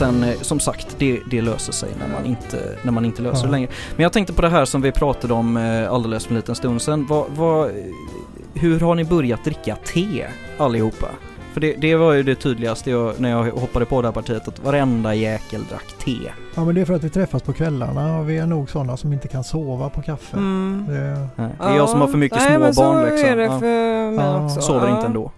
sen eh, som sagt, det, det löser sig när man inte, när man inte löser Ja. det längre. Men jag tänkte på det här som vi pratade om eh, alldeles för en liten stund sedan. Vad, vad, hur har ni börjat dricka te allihopa? För det, det var ju det tydligaste jag, när jag hoppade på det här partiet, att varenda jäkel drack te. Ja men det är för att vi träffas på kvällarna och vi är nog sådana som inte kan sova på kaffe. Mm. Det, Nej, Det är jag som har för mycket Nej, men så småbarn liksom. är det Ja, för mig Ja. också. sover Ja. inte ändå.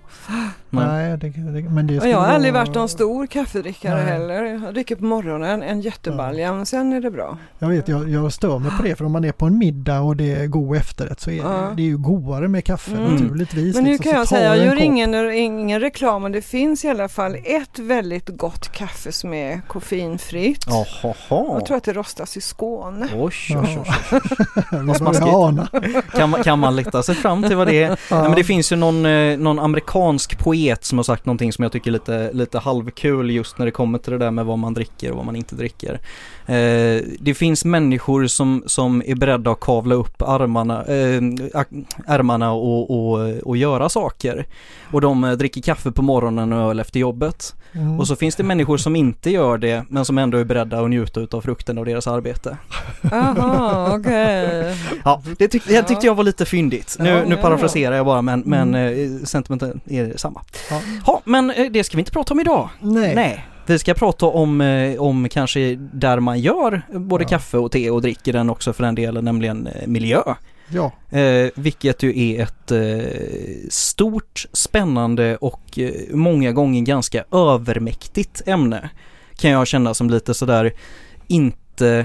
Nej. nej, det, det, men det jag har aldrig vara- varit någon stor kaffedrickare Nej. heller. Jag dricker på morgonen en jättebalja men sen är det bra. Jag vet, jag, jag stör mig på det för om man är på en middag och det är god efterrätt så är Ja. det är ju godare med kaffe Mm. naturligtvis. Men nu liksom, kan jag säga, jag gör ingen, ingen reklam men det finns i alla fall ett väldigt gott kaffe som är koffeinfritt. Jaha. Jag tror att det rostas i Skåne. Oj, oj, oj, Vad smaskigt. Kan, man, kan man leta sig fram till vad det är? Ja. Nej, men det finns ju någon, eh, någon amerikansk poet som har sagt någonting som jag tycker är lite, lite halvkul just när det kommer till det där med vad man dricker och vad man inte dricker. Eh, det finns människor som, som är beredda att kavla upp armarna, eh, ärmarna och, och, och göra saker. Och de eh, dricker kaffe på morgonen och öl efter jobbet. Mm. Och så finns det människor som inte gör det men som ändå är beredda att njuta utav frukten av deras arbete. Jaha, okej. Ja, det, tyck, det tyckte jag var lite fyndigt. Nu, nu parafraserar jag bara men, men Mm. sentimentet är samma. Ja. Ja, men eh, det ska vi inte prata om idag. Nej. Nej. Vi ska prata om, eh, om kanske där man gör både Ja. kaffe och te och dricker den också för den delen, nämligen eh, miljö. Ja, Eh, vilket ju är ett eh, stort, spännande och eh, många gånger ganska övermäktigt ämne. Kan jag känna som lite sådär inte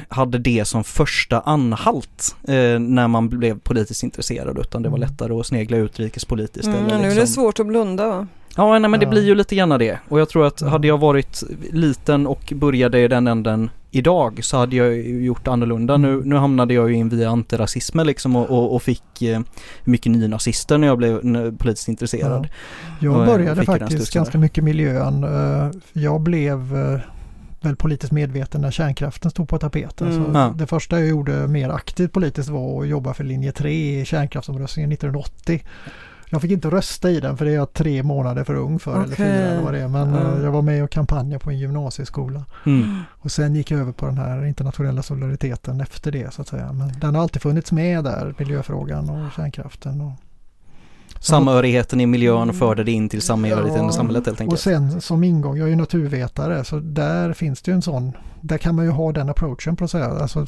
hade det som första anhalt eh, när man blev politiskt intresserad utan det var Mm. lättare att snegla utrikespolitiskt. Mm, eller nu är det liksom- svårt att blunda va? Ja, nej men det Ja. blir ju lite grann det. Och jag tror att Ja. hade jag varit liten och började i den änden idag så hade jag ju gjort annorlunda. Nu, nu hamnade jag ju in via antirasismen liksom och, och, och fick eh, mycket nynazister när jag blev politiskt intresserad. jag Och, eh, började faktiskt ganska mycket miljön. Eh, Jag blev eh, väl politiskt medveten när kärnkraften stod på tapeten. Mm. Så Ja. Det första jag gjorde mer aktivt politiskt var att jobba för linje 3 i kärnkraftsomröstningen 1980. Jag fick inte rösta i den för det är jag tre månader för ung för. Eller Okej. fyra eller vad det är. Men eh, jag var med och kampanjade på en gymnasieskola. Mm. Och sen gick jag över på den här internationella solidariteten efter det så att säga. Men den har alltid funnits med där, miljöfrågan och kärnkraften. Och, Samhörigheten i miljön förde det in till samhörigheten Ja, i samhället helt och enkelt. sen som ingång, jag är ju naturvetare så där finns det ju en sån, där kan man ju ha den approachen på att säga. Alltså,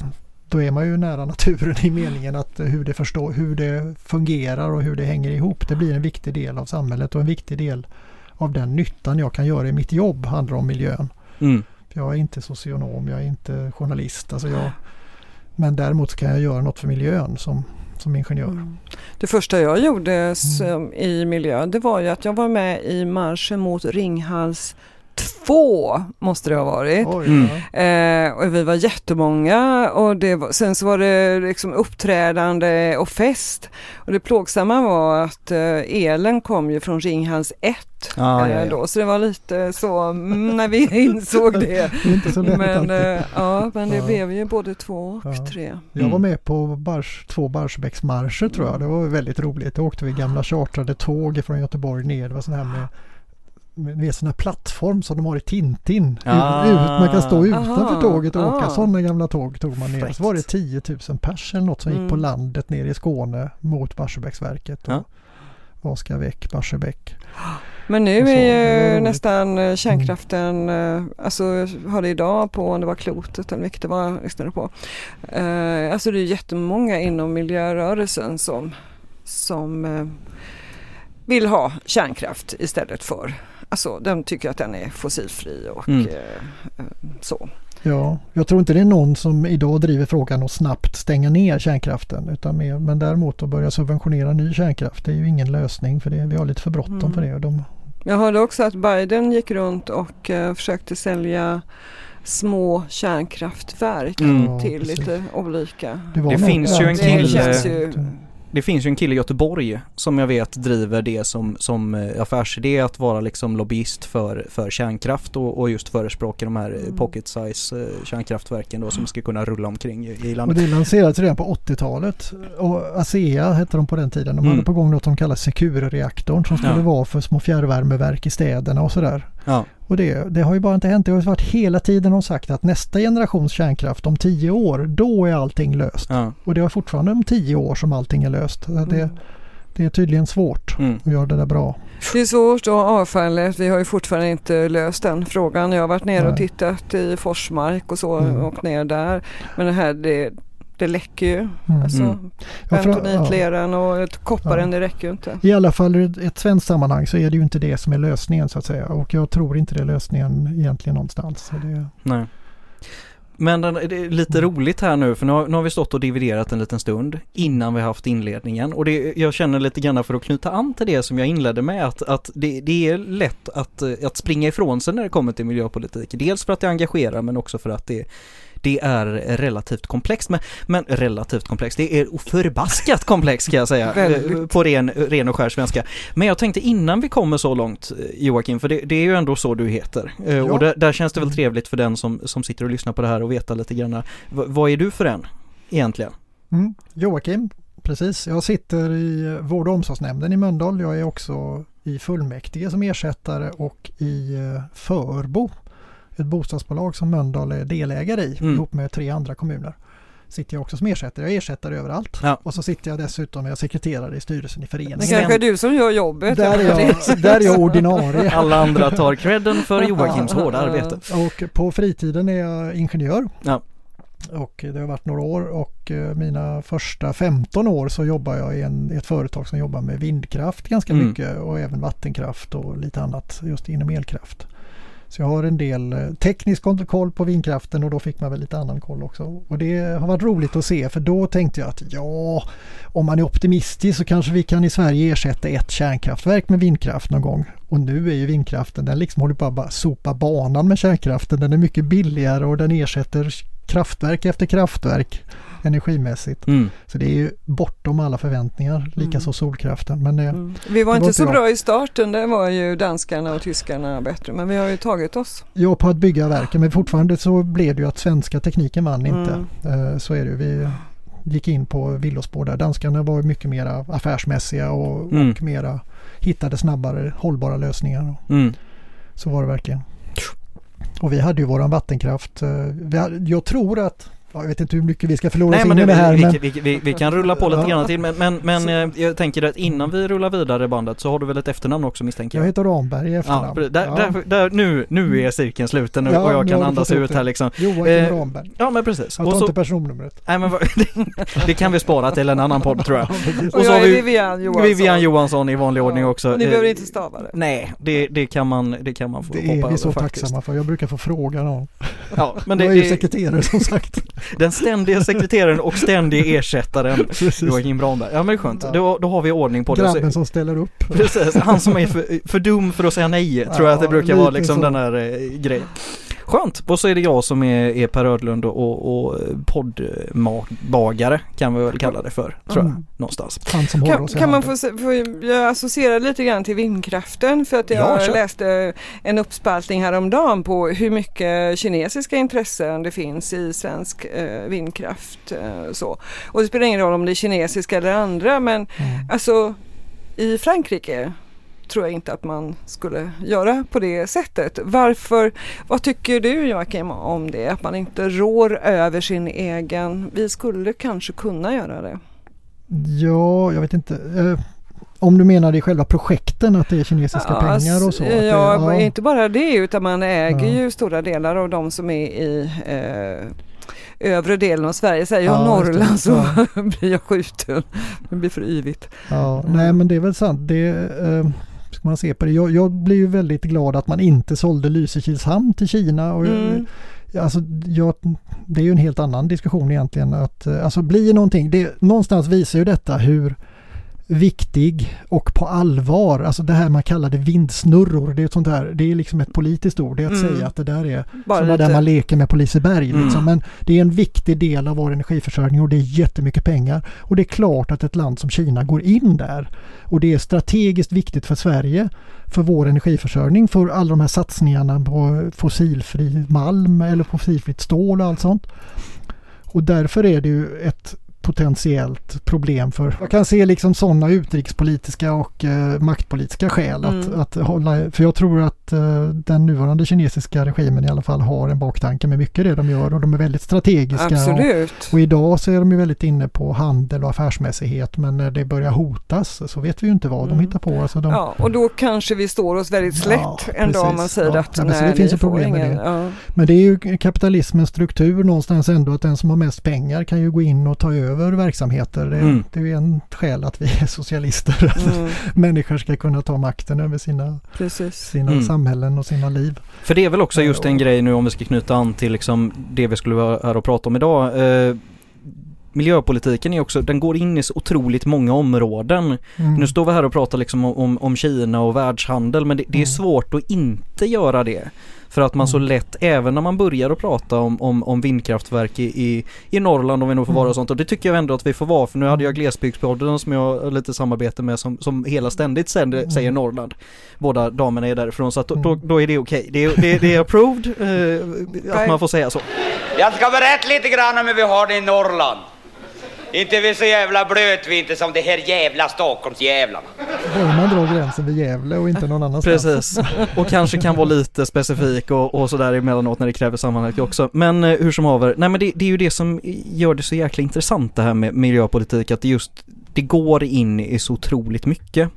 då är man ju nära naturen i meningen att hur det, förstår, hur det fungerar och hur det hänger ihop. Det blir en viktig del av samhället och en viktig del av den nyttan jag kan göra i mitt jobb handlar om miljön. Mm. Jag är inte socionom, jag är inte journalist. Alltså jag, men däremot kan jag göra något för miljön som, som ingenjör. Mm. Det första jag gjorde Mm. i miljö det var ju att jag var med i marschen mot Ringhals 2 måste det ha varit. Oj, Mm. ja. Eh, och vi var jättemånga och det var, sen så var det liksom uppträdande och fest. Och det plågsamma var att eh, elen kom ju från Ringhals 1 Ah, eh, ja, ja. då. Så det var lite så mm, när vi insåg det. Det Men, eh, ja, men det Ja. blev ju både två och Ja. tre. Jag var Mm. med på Bars, två Barsebäcksmarscher tror jag. Det var väldigt roligt. Då åkte vi gamla chartrade tåg från Göteborg ner. Det var sån här med med sån här plattform som de har i Tintin. Ah. Ut, man kan stå utanför Aha. tåget och åka. Ah. Sådana gamla tåg tog man ner. Fräckt. Så var det 10 000 pers eller något som Mm. gick på landet ner i Skåne mot Barsebäcksverket. Och Ja. Ska väck Barsebäck? Men nu så, är det ju nästan eh, kärnkraften, eh, alltså hörde idag på om det var klotet eller vilket det var jag lyssnade på. Eh, Alltså det är jättemånga inom miljörörelsen som, som vill ha kärnkraft istället för, alltså de tycker att den är fossilfri och Mm. eh, eh, så. Ja, jag tror inte det är någon som idag driver frågan att snabbt stänga ner kärnkraften. Utan mer, men däremot att börja subventionera ny kärnkraft det är ju ingen lösning för det. Vi har lite för bråttom Mm. för det. De, Jag hörde också att Biden gick runt och eh, försökte sälja små kärnkraftverk Mm. Ja, till precis. lite olika. det, var Det finns ju en land Det finns ju en kille i Göteborg som jag vet driver det som, som eh, affärsidé att vara liksom lobbyist för, för kärnkraft och, och just förespråka de här eh, Mm. pocket size eh, kärnkraftverken då som ska kunna rulla omkring i, i Och landet. det lanserades redan på 80-talet. Och ASEA hette de på den tiden. De Mm. hade på gång något som kallas Secure-reaktorn som skulle Ja. vara för små fjärrvärmeverk i städerna och sådär. Ja. Och det, det har ju bara inte hänt. Det har varit hela tiden de sagt att nästa generations kärnkraft om tio år, då är allting löst. Ja. Och det var fortfarande om tio år som allting är löst. Det, Mm. det är tydligen svårt Mm. att göra det där bra. Det är svårt och avfallet, vi har ju fortfarande inte löst den frågan. Jag har varit nere och tittat i Forsmark och så Mm. och ner där. Men det här det, det läcker ju. Mm. Alltså, Mm. Ja, Bentonitleran och ett kopparen det räcker ju inte. I alla fall i ett- svenskt sammanhang så är det ju inte det som är lösningen så att säga. Och jag tror inte det är lösningen egentligen någonstans. Så det, Nej. Men den, det är lite Mm. roligt här nu för nu har, nu har vi stått och dividerat en liten stund innan vi har haft inledningen och det, jag känner lite grann för att knyta an till det som jag inledde med att, att det, det är lätt att, eh, att springa ifrån sig när det kommer till miljöpolitik. Dels för att det engagerar men också för att det, det är relativt komplext. Men, men relativt komplext, det är förbaskat komplext kan jag säga. Eh, På ren, ren och skär svenska. Men jag tänkte innan vi kommer så långt eh, Joakim, för det, det är ju ändå så du heter. Eh, Ja. Och där, där känns det väl trevligt för den som, som sitter och lyssnar på det här och veta lite grann. vad är du för en egentligen? Mm. Joakim, precis. Jag sitter i vård och omsorgsnämnden i Mölndal. Jag är också i fullmäktige som ersättare och i Förbo, ett bostadsbolag som Mölndal är delägare i Mm. ihop med tre andra kommuner. Sitter jag också som ersättare. Jag är ersättare överallt. Ja. Och så sitter jag dessutom, jag är sekreterare i styrelsen i Det föreningen. kanske är du som gör jobbet. Där är jag, där är jag ordinarie. Alla andra tar credden för Joakims hårda arbete. Och på fritiden är jag ingenjör. Ja. Och det har varit några år och eh, mina första 15 år så jobbar jag i, en, i ett företag som jobbar med vindkraft ganska Mm. mycket och även vattenkraft och lite annat just inom elkraft. Så jag har en del eh, teknisk koll på vindkraften och då fick man väl lite annan koll också. Och det har varit roligt att se för då tänkte jag att ja, om man är optimistisk så kanske vi kan i Sverige ersätta ett kärnkraftverk med vindkraft någon gång. Och nu är ju vindkraften, den liksom håller på att bara sopa banan med kärnkraften. Den är mycket billigare och den ersätter kraftverk efter kraftverk energimässigt. Mm. Så det är ju bortom alla förväntningar, likaså Mm. solkraften. Men eh, Mm. Vi var Det inte var så bra. bra i starten, det var ju danskarna och tyskarna bättre. Men vi har ju tagit oss. jag på att bygga verken, men fortfarande så blev det ju att svenska tekniken vann inte. Mm. Eh, Så är det ju. Vi gick in på villospår där. Danskarna var ju mycket mer affärsmässiga och, Mm. och mera hittade snabbare hållbara lösningar. Mm. Så var det verkligen. Och vi hade ju våran vattenkraft. eh, jag tror att, ja, jag vet inte hur mycket vi ska förlora Nej oss men in det, i det här. vi, Men, vi, vi, vi, kan rulla på lite Ja. grann till men, men, men eh, jag tänker att innan vi rullar vidare bandet så har du väl ett efternamn också misstänker jag jag? heter Ramberg i Ja, efternamn. precis. där, Ja. där, där, nu, nu är cirkeln sluten nu Ja, och jag kan andas ut det. här liksom. Joakim Eh, Ramberg. Ja men precis. Jag Och tar så, inte personnumret. nej, men, det kan vi spara till en annan podd tror jag. Och, Och så jag har är vi Vivian Johansson. Vivian Johansson i vanlig ordning Ja, också. Och ni Eh, behöver inte stava det. Nej, det, det, kan man, det kan man få Det hoppa är över vi så faktiskt. tacksamma för. Jag brukar få fråga någon. Ja, men jag det, är ju det, sekreterare som sagt. Den ständiga sekreteraren och ständiga ersättaren Precis. Joakim Brandberg. Ja men det är skönt, Ja. då, då har vi ordning på det. Grabben som ställer upp. Precis, han som är för, för dum för att säga nej tror jag att det Ja, brukar vara liksom så. den här eh, grejen. Skönt, och så är det jag som är, är Per Rödlund och, och poddbagare kan vi väl kalla det för, tror jag, Mm. någonstans. Kan, kan man få, få jag associera lite grann till vindkraften för att jag Ja, läste en uppspaltning häromdagen på hur mycket kinesiska intressen det finns i svensk eh, vindkraft. Eh, så. Och det spelar ingen roll om det är kinesiska eller andra men Mm. alltså i Frankrike tror jag inte att man skulle göra på det sättet. Varför, vad tycker du Joakim om det? Att man inte rår över sin egen, vi skulle kanske kunna göra det. Ja, jag vet inte. Eh, om du menar i själva projekten att det är kinesiska Ja, pengar och så? att det- Ja, inte bara det utan man äger Ja. ju stora delar av de som är i eh, övre delen av Sverige. Säger jag Ja. Norrland så Ja. blir jag skjuten. Det blir för yvigt. Ja, nej men det är väl sant. Det eh, ska man se på det. Jag, jag blir ju väldigt glad att man inte sålde Lysekils hamn till Kina. Och, Mm. jag, alltså, jag, det är ju en helt annan diskussion egentligen. Att, eh, alltså blir någonting, det, någonstans visar ju detta hur viktig och på allvar, alltså det här man kallade vindsnurror, det är ett sånt här, det är liksom ett politiskt ord, det är att Mm. säga att det där är Bara sådana där man leker med på Liseberg. Mm. Liksom. Men det är en viktig del av vår energiförsörjning och det är jättemycket pengar. Och det är klart att ett land som Kina går in där. Och det är strategiskt viktigt för Sverige, för vår energiförsörjning, för alla de här satsningarna på fossilfri malm eller fossilfritt stål och allt sånt. Och därför är det ju ett potentiellt problem för. Jag kan se liksom sådana utrikespolitiska och eh, maktpolitiska skäl att, Mm. att hålla, för jag tror att eh, den nuvarande kinesiska regimen i alla fall har en baktanke med mycket det de gör och de är väldigt strategiska. Och, Absolut. och idag så är de ju väldigt inne på handel och affärsmässighet men när det börjar hotas så vet vi ju inte vad de Mm. hittar på. Alltså de, Ja, och då kanske vi står oss väldigt slätt Ja, en dag om man precis. säger Ja, att ja, nej, det finns får problem med ingen. det. Ja. Men det är ju kapitalismens struktur någonstans ändå att den som har mest pengar kan ju gå in och ta över verksamheter. Det, Mm. det är ju en skäl att vi är socialister. Att Mm, människor ska kunna ta makten över sina, precis. sina Mm. samhällen och sina liv. För det är väl också just en grej nu om vi ska knyta an till liksom det vi skulle vara här och prata om idag. Eh, miljöpolitiken är också, den går in i så otroligt många områden. Mm. Nu står vi här och pratar liksom om, om, om Kina och världshandel men det, det är Mm. svårt att inte göra det. För att man så Mm. lätt, även när man börjar att prata om, om, om vindkraftverk i, i, i Norrland om vi nog får vara Mm. och sånt och det tycker jag ändå att vi får vara för nu hade jag Glesbygdspodden som jag har lite samarbete med som, som hela ständigt sänder, Mm. säger Norrland. Båda damerna är därifrån så att då, då, Mm. då är det okej. Det, är- det, det är approved eh, att man får säga så. Jag ska berätta lite grann om hur vi har det i Norrland. Inte vi så jävla blöt vi inte som de här jävla Stockholmsjävlarna. Bör man dra gränsen vid Gävle och inte någon annanstans. Precis, och kanske kan vara lite specifik och, och sådär emellanåt när det kräver sammanhang också. Men eh, hur som haver, nej men det, det är ju det som gör det så jäkla intressant det här med miljöpolitik, att det just, det går in i så otroligt mycket.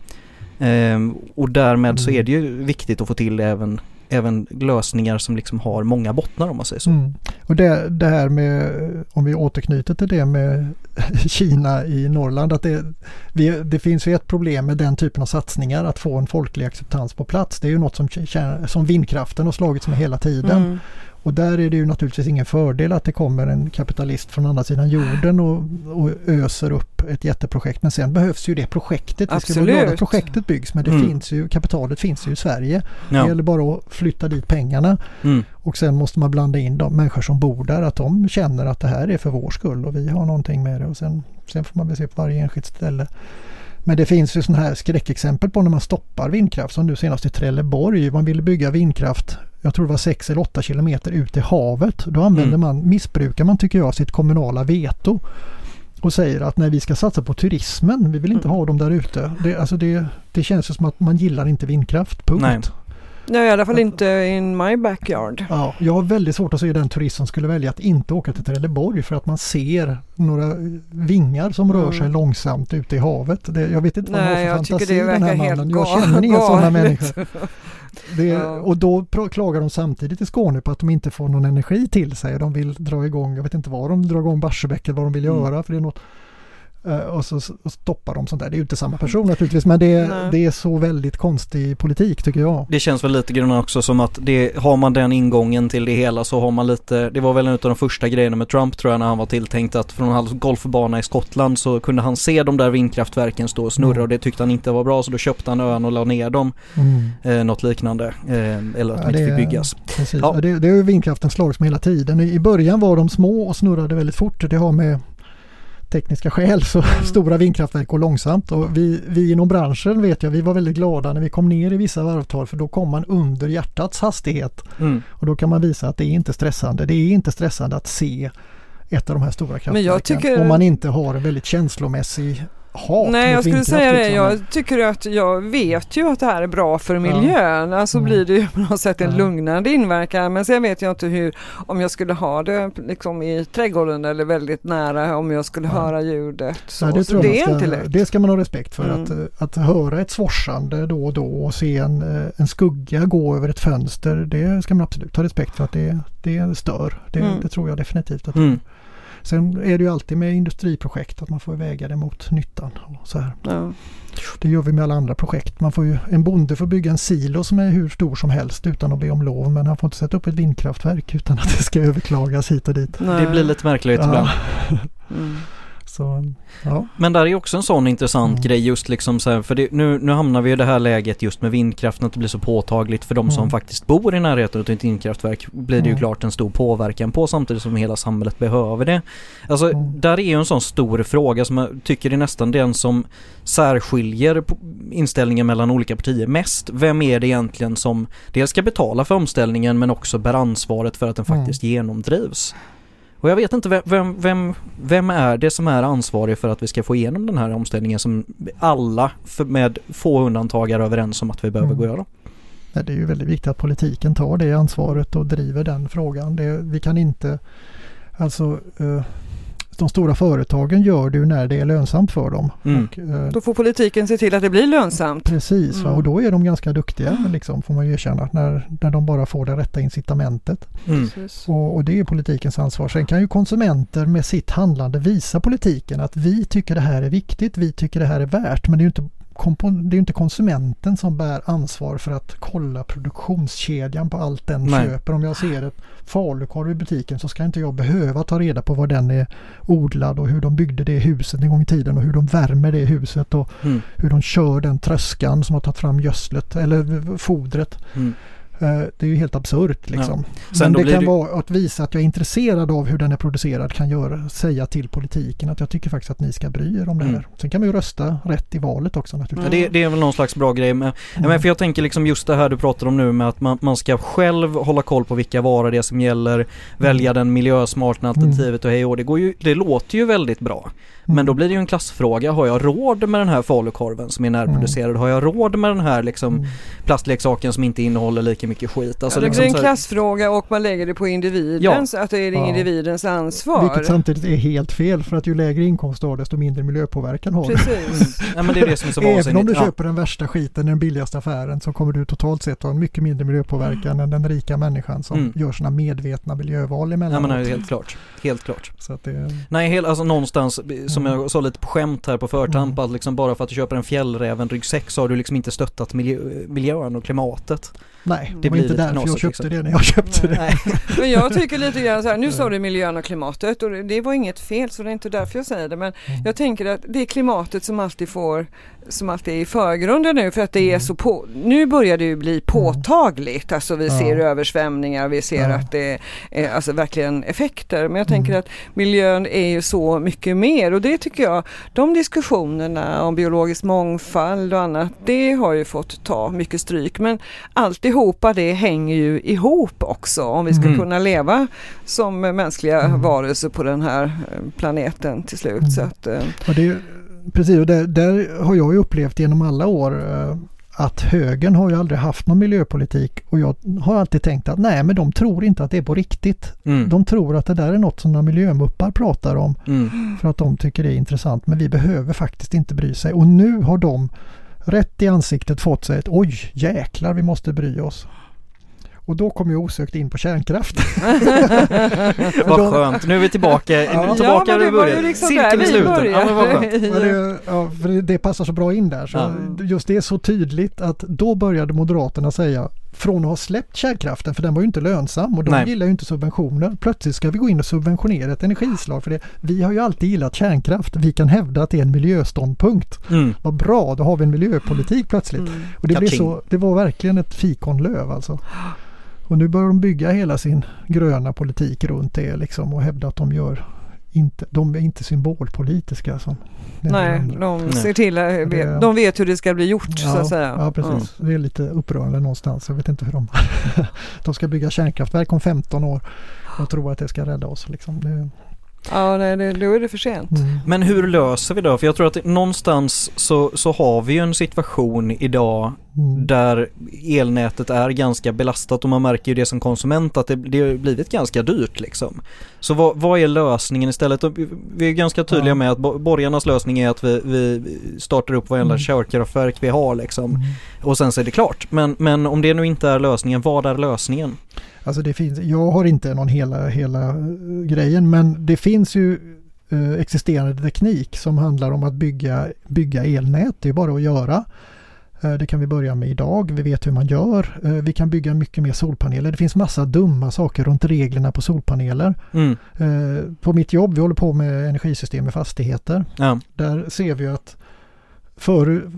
Ehm, och därmed så är det ju viktigt att få till även, även lösningar som liksom har många bottnar om man säger så. Mm. Och det, det här med, om vi återknyter till det med Kina i Norrland, att det, vi, det finns ju ett problem med den typen av satsningar, att få en folklig acceptans på plats. Det är ju något som, som vindkraften har slagits med hela tiden. Mm. Och där är det ju naturligtvis ingen fördel att det kommer en kapitalist från andra sidan jorden och, och öser upp ett jätteprojekt. Men sen behövs ju det projektet. Vi ska vara glada att Absolut. projektet byggs men det Mm. finns ju, kapitalet finns ju i Sverige. Det Ja. gäller bara att flytta dit pengarna. Mm. Och sen måste man blanda in de människor som bor där, att de känner att det här är för vår skull och vi har någonting med det. Och sen, sen får man väl se på varje enskilt ställe. Men det finns ju sådana här skräckexempel på när man stoppar vindkraft som nu senast i Trelleborg. Man ville bygga vindkraft, jag tror det var 6 eller 8 kilometer ut i havet. Då använder Mm. man, missbrukar man tycker jag sitt kommunala veto och säger att nej vi ska satsa på turismen, vi vill inte Mm. ha dem där ute. Det, alltså det, det känns ju som att man gillar inte vindkraft, punkt. Nej. Nej, i alla fall inte in my backyard. Ja, jag har väldigt svårt att se den turist som skulle välja att inte åka till Trelleborg för att man ser några vingar som rör Mm. sig långsamt ute i havet. Det, jag vet inte vad har Nej, för jag tycker fantasi den här mannen. Jag känner inga sådana människor. Det, Ja. Och då klagar de samtidigt i Skåne på att de inte får någon energi till sig. De vill dra igång, jag vet inte vad de drar igång Barsebäck eller vad de vill Mm. göra. För det är något, och så stoppar de sånt där. Det är ju inte samma person naturligtvis men det, det är så väldigt konstig politik tycker jag. Det känns väl lite grann också som att det, har man den ingången till det hela så har man lite, det var väl en av de första grejerna med Trump tror jag när han var tilltänkt att från hans golfbana i Skottland så kunde han se de där vindkraftverken stå och snurra Mm. och det tyckte han inte var bra så då köpte han ön och la ner dem, Mm. eh, något liknande, eh, eller att Ja, de inte det fick är- byggas. Precis. Ja. Det, det har ju vindkraften slagits med hela tiden. I början var de små och snurrade väldigt fort. Det har med tekniska skäl så stora vindkraftverk går långsamt. Och vi, vi inom branschen vet jag, vi var väldigt glada när vi kom ner i vissa varvtal för då kom man under hjärtats hastighet. Mm. Och då kan man visa att det är inte stressande. Det är inte stressande att se ett av de här stora kraftverken. Tycker- Om man inte har en väldigt känslomässig hat Nej, mot jag skulle säga det. liksom. Jag tycker att jag vet ju att det här är bra för miljön. Alltså Mm. blir det ju på något sätt en Ja. lugnande inverkan. Men sen vet jag inte hur, om jag skulle ha det liksom i trädgården eller väldigt nära om jag skulle Ja. höra ljudet. Så, Ja, det, så det är man inte ska, lätt. det ska man ha respekt för. Mm. Att, att höra ett svorsande då och då och se en, eh, en skugga gå över ett fönster. Det ska man absolut ha respekt för att det, det stör. Det, Mm. det tror jag definitivt. Att, Mm. Sen är det ju alltid med industriprojekt att man får väga det mot nyttan. Och så här. Ja. Det gör vi med alla andra projekt. Man får ju, en bonde får bygga en silo som är hur stor som helst utan att be om lov. Men han får inte sätta upp ett vindkraftverk utan att det ska överklagas hit och dit. Nej. Det blir lite märkligt ibland. Ja, Mm. Så, ja. Men där är också en sån intressant Mm. grej just liksom så här, för det, nu, nu hamnar vi i det här läget just med vindkraften att det blir så påtagligt för de som Mm. faktiskt bor i närheten av ett vindkraftverk blir det ju Mm. klart en stor påverkan på samtidigt som hela samhället behöver det. Alltså Mm. där är ju en sån stor fråga som jag tycker är nästan den som särskiljer inställningen mellan olika partier mest. Vem är det egentligen som dels ska betala för omställningen men också bär ansvaret för att den Mm. faktiskt genomdrivs? Och jag vet inte vem, vem, vem, vem är det som är ansvarig för att vi ska få igenom den här omställningen som alla med få undantag är överens om att vi behöver Mm. gå göra. Det är ju väldigt viktigt att politiken tar det ansvaret och driver den frågan. Det, vi kan inte, alltså eh, de stora företagen gör det ju när det är lönsamt för dem. Mm. Och, eh, Då får politiken se till att det blir lönsamt. Precis? Mm. och då är de ganska duktiga liksom, får man ju erkänna, när, när de bara får det rätta incitamentet. Mm. Och, och det är politikens ansvar. Sen kan ju konsumenter med sitt handlande visa politiken att vi tycker det här är viktigt, vi tycker det här är värt. Men det är ju inte, det är inte konsumenten som bär ansvar för att kolla produktionskedjan på allt den Nej. köper. Om jag ser ett falukorv i butiken så ska inte jag behöva ta reda på var den är odlad och hur de byggde det huset en gång i tiden och hur de värmer det huset och Mm. hur de kör den tröskan som har tagit fram gödslet eller fodret. Mm. Eh, Det är ju helt absurt liksom. Sen Men det kan det- vara att visa att jag är intresserad av hur den är producerad kan göra, säga till politiken att jag tycker faktiskt att ni ska bry er om det här. Mm. Sen kan man ju rösta rätt i valet också Ja, naturligtvis. det, det är väl någon slags bra grej med, ja, men för jag tänker liksom just det här du pratar om nu med att man, man ska själv hålla koll på vilka varor det är som gäller, välja den miljösmarta alternativet och hej och det går ju, det låter ju väldigt bra. Men då blir det ju en klassfråga, har jag råd med den här falukorven som är närproducerad? Har jag råd med den här liksom Mm. plastleksaken som inte innehåller lika mycket skit? Alltså ja, det liksom blir en här- klassfråga och man lägger det på individen Ja. så att det är Ja. individens ansvar. Vilket samtidigt är helt fel för att ju lägre inkomst du har desto mindre miljöpåverkan har du. Precis. Ja men det är det som är så Även om du Ja. köper den värsta skiten i den billigaste affären så kommer du totalt sett ha en mycket mindre miljöpåverkan än den rika människan som Mm. gör sina medvetna miljöval Ja emellanåt. men nej, helt klart. Helt klart. Så att det, Nej, helt, alltså någonstans, som Mm. jag sa lite på skämt här på förtamp, Mm. att liksom bara för att du köper en fjällräven ryggsäck så har du liksom inte stöttat miljö, miljön och klimatet. Nej, Det det var inte därför jag köpte liksom. det när jag köpte det. Nej. Men jag tycker lite grann så här, nu sa du miljön och klimatet och det- det var inget fel så det är inte därför jag säger det men Mm. jag tänker att det är klimatet som alltid får som alltid är i förgrunden nu för att det är så på, nu börjar det ju bli påtagligt, alltså vi Mm. Ja. ser översvämningar, vi ser Ja. att det är alltså verkligen effekter men jag Mm. tänker att miljön är ju så mycket mer och det tycker jag, de diskussionerna om biologisk mångfald och annat, det har ju fått ta mycket stryk men alltihopa det hänger ju ihop också om vi ska Mm. kunna leva som mänskliga Mm. varelser på den här eh, planeten till slut. Mm. Så att, eh, Och det, precis, och där, där har jag ju upplevt genom alla år eh, att högern har ju aldrig haft någon miljöpolitik och jag har alltid tänkt att nej men de tror inte att det är på riktigt. Mm. De tror att det där är något som några miljömuppar pratar om Mm. för att de tycker det är intressant men vi behöver faktiskt inte bry sig och nu har de rätt i ansiktet fått sig ett oj jäklar vi måste bry oss. Och då kom jag osökt in på kärnkraft. Vad skönt, nu är vi tillbaka, Ja. tillbaka ja, men det där vi var ju började. liksom Cirkeln där i vi sluten. Ja, men vad skönt. började. Ja, det, ja, för det, det passar så bra in där. Så Ja. Just det är så tydligt att då började Moderaterna säga från att ha släppt kärnkraften, för den var ju inte lönsam och de Nej. gillar ju inte subventioner. Plötsligt ska vi gå in och subventionera ett energislag för det. Vi har ju alltid gillat kärnkraft. Vi kan hävda att det är en miljöståndpunkt. Mm. Vad bra, då har vi en miljöpolitik plötsligt. Mm. Och det, blev så, det var verkligen ett fikonlöv alltså. Och nu börjar de bygga hela sin gröna politik runt det liksom och hävda att de gör inte, de är inte symbolpolitiska som Nej, de ser till Det- de vet hur det ska bli gjort så Ja, att säga. ja precis. Det är lite upprörande någonstans. Jag vet inte hur de... de ska bygga kärnkraftverk om 15 år och tror att det ska rädda oss. Liksom. Det, Ja, nej, det, då är det för sent. mm. Men hur löser vi då? För jag tror att det, någonstans så, så har vi ju en situation idag Mm. där elnätet är ganska belastat och man märker ju det som konsument att det, det har blivit ganska dyrt liksom. Så vad, vad är lösningen istället? Vi- är ganska tydliga Ja. med att bo- borgarnas lösning är att vi, vi startar upp varenda Mm. kärnkraftverk vi har liksom. Mm. Och sen så är det klart. Men, men om det nu inte är lösningen, vad är lösningen? Alltså det finns, jag har inte någon hela, hela eh, grejen men det finns ju eh, existerande teknik som handlar om att bygga, bygga elnät. Det är bara att göra. Eh, Det kan vi börja med idag. Vi vet hur man gör. Eh, Vi kan bygga mycket mer solpaneler. Det finns massa dumma saker runt reglerna på solpaneler. Mm. På mitt jobb, vi håller på med energisystem i fastigheter. Ja. Där ser vi att för,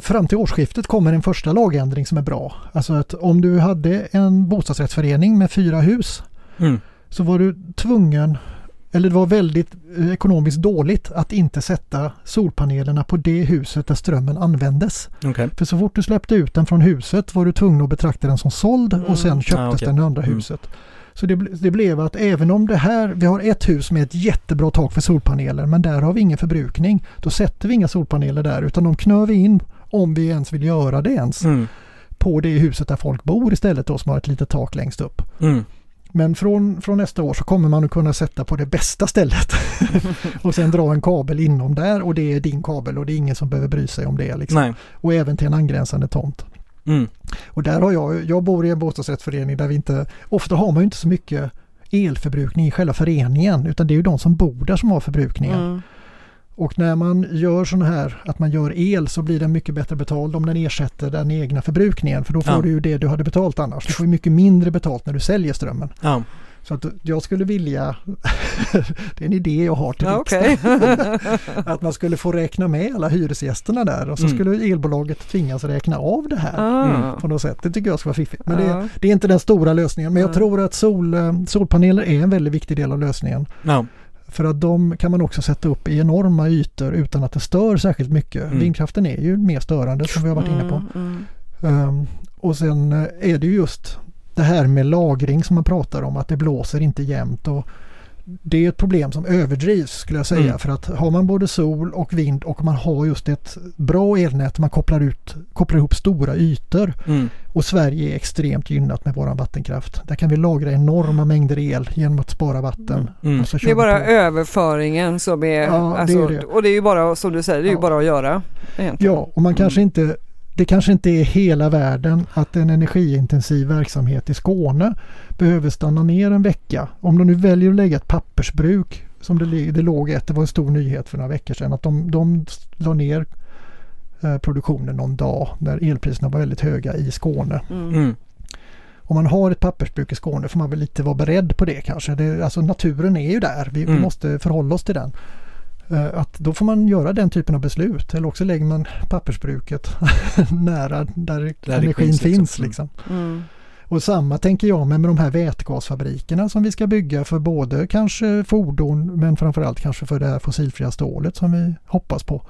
fram till årsskiftet kommer en första lagändring som är bra. Alltså att om du hade en bostadsrättsförening med fyra hus Mm. så var du tvungen, eller det var väldigt eh, ekonomiskt dåligt att inte sätta solpanelerna på det huset där strömmen användes. Okej. För så fort du släppte ut den från huset var du tvungen att betrakta den som såld och sen köptes Ah, okej. den i andra Mm. Så det, det blev att även om det här, vi har ett hus med ett jättebra tak för solpaneler men där har vi ingen förbrukning. Då sätter vi inga solpaneler där utan de knör vi in om vi ens vill göra det ens Mm. på det huset där folk bor istället då som har ett litet tak längst upp. Mm. Men från, från nästa år så kommer man att kunna sätta på det bästa stället och sen dra en kabel inom där och det är din kabel och det är ingen som behöver bry sig om det. Liksom. Och även till en angränsande tomt. Mm. Och där har jag, jag bor i en bostadsrättsförening där vi inte, ofta har man ju inte så mycket elförbrukning i själva föreningen utan det är ju de som bor där som har förbrukningen. Mm. Och när man gör sån här att man gör el så blir den mycket bättre betald om den ersätter den egna förbrukningen för då får Ja. du ju det du hade betalt annars. Du får ju mycket mindre betalt när du säljer strömmen. Ja. Så att jag skulle vilja, det är en idé jag har till Ja, okej. att man skulle få räkna med alla hyresgästerna där och så Mm. skulle elbolaget tvingas räkna av det här Ah. på något sätt. Det tycker jag skulle vara fiffigt. Men Ja. det, det är inte den stora lösningen. Men jag Ja. tror att sol, eh, solpaneler är en väldigt viktig del av lösningen. Ja. För att de kan man också sätta upp i enorma ytor utan att det stör särskilt mycket. Mm. Vindkraften är ju mer störande som vi har varit inne på. Mm, mm. Um, och sen eh, är det ju just det här med lagring som man pratar om, att det blåser inte jämnt. Och det är ett problem som överdrivs skulle jag säga. Mm. För att har man både sol och vind och man har just ett bra elnät, man kopplar, ut, kopplar ihop stora ytor. Mm. Och Sverige är extremt gynnat med våran vattenkraft. Där kan vi lagra enorma mängder el genom att spara vatten. Mm. Och så kör Det är bara på. överföringen som är, Ja, det är alltså, det. och det är ju bara som du säger, det är ju Ja. bara att göra. Egentligen. Ja, och man kanske inte det kanske inte är hela världen att en energiintensiv verksamhet i Skåne behöver stanna ner en vecka. Om de nu väljer att lägga ett pappersbruk som det, det låg ett, det var en stor nyhet för några veckor sedan, att de, de la ner eh, produktionen någon dag när elpriserna var väldigt höga i Skåne. Mm. Mm. Om man har ett pappersbruk i Skåne får man väl lite vara beredd på det kanske. Det, alltså naturen är ju där, vi, vi Mm. måste förhålla oss till den. Eh, Att då får man göra den typen av beslut eller också lägger man pappersbruket nära där, det energin finns, finns. liksom. Liksom. Mm. Och samma tänker jag med, med de här vätgasfabrikerna som vi ska bygga för både kanske fordon men framförallt kanske för det här fossilfria stålet som vi hoppas på.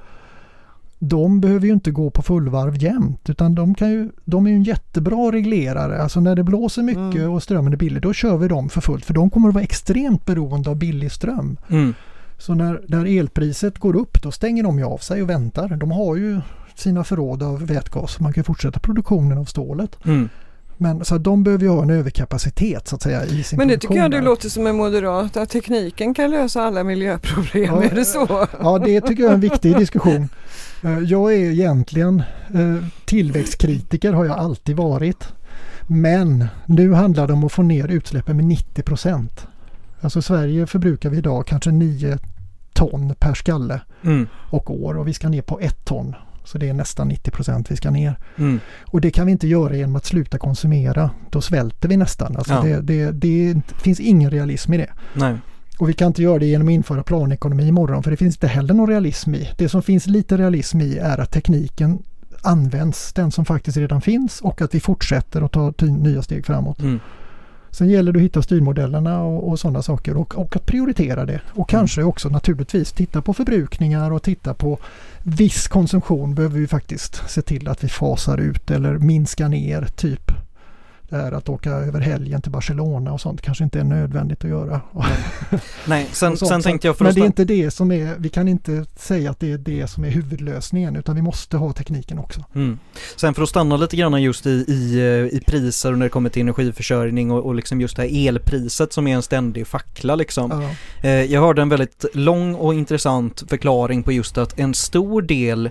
De behöver ju inte gå på fullvarv jämt utan de, kan ju, de är ju en jättebra reglerare. Alltså när det blåser mycket Mm. och strömmen är billig då kör vi dem för fullt för de kommer att vara extremt beroende av billig ström. Mm. Så när, när elpriset går upp då stänger de ju av sig och väntar. De har ju sina förråd av vätgas. Man kan fortsätta produktionen av stålet. Mm. Men så att de behöver ju ha en överkapacitet så att säga i sin Men det tycker jag det där. låter som en moderat, att tekniken kan lösa alla miljöproblem. Ja, är det så? Ja, det tycker jag är en viktig diskussion. Eh, Jag är egentligen eh, tillväxtkritiker har jag alltid varit. Men nu handlar det om att få ner utsläppen med 90 procent. Alltså Sverige förbrukar vi idag kanske 9 ton per skalle Mm. och år och vi ska ner på 1 ton. Så det är nästan 90 procent vi ska ner. Mm. Och det kan vi inte göra genom att sluta konsumera. Då svälter vi nästan. Alltså Ja. det, det, det finns ingen realism i det. Nej. Och vi kan inte göra det genom att införa planekonomi imorgon för det finns inte heller någon realism i. Det som finns lite realism i är att tekniken används, den som faktiskt redan finns och att vi fortsätter att ta nya steg framåt. Mm. Sen gäller det att hitta styrmodellerna och, och sådana saker och, och att prioritera det. Och kanske också naturligtvis titta på förbrukningar och titta på viss konsumtion behöver vi faktiskt se till att vi fasar ut eller minskar ner. Typ det här att åka över helgen till Barcelona och sånt kanske inte är nödvändigt att göra. Nej, sen, sen tänkte jag för Men det är inte det som är, vi kan inte säga att det är det som är huvudlösningen utan vi måste ha tekniken också. Mm. Sen för att stanna lite grann just i, i, eh, i priser och när det kommer till energiförsörjning och, och liksom just det här elpriset som är en ständig fackla liksom. Ja. Eh, Jag hörde en väldigt lång och intressant förklaring på just att en stor del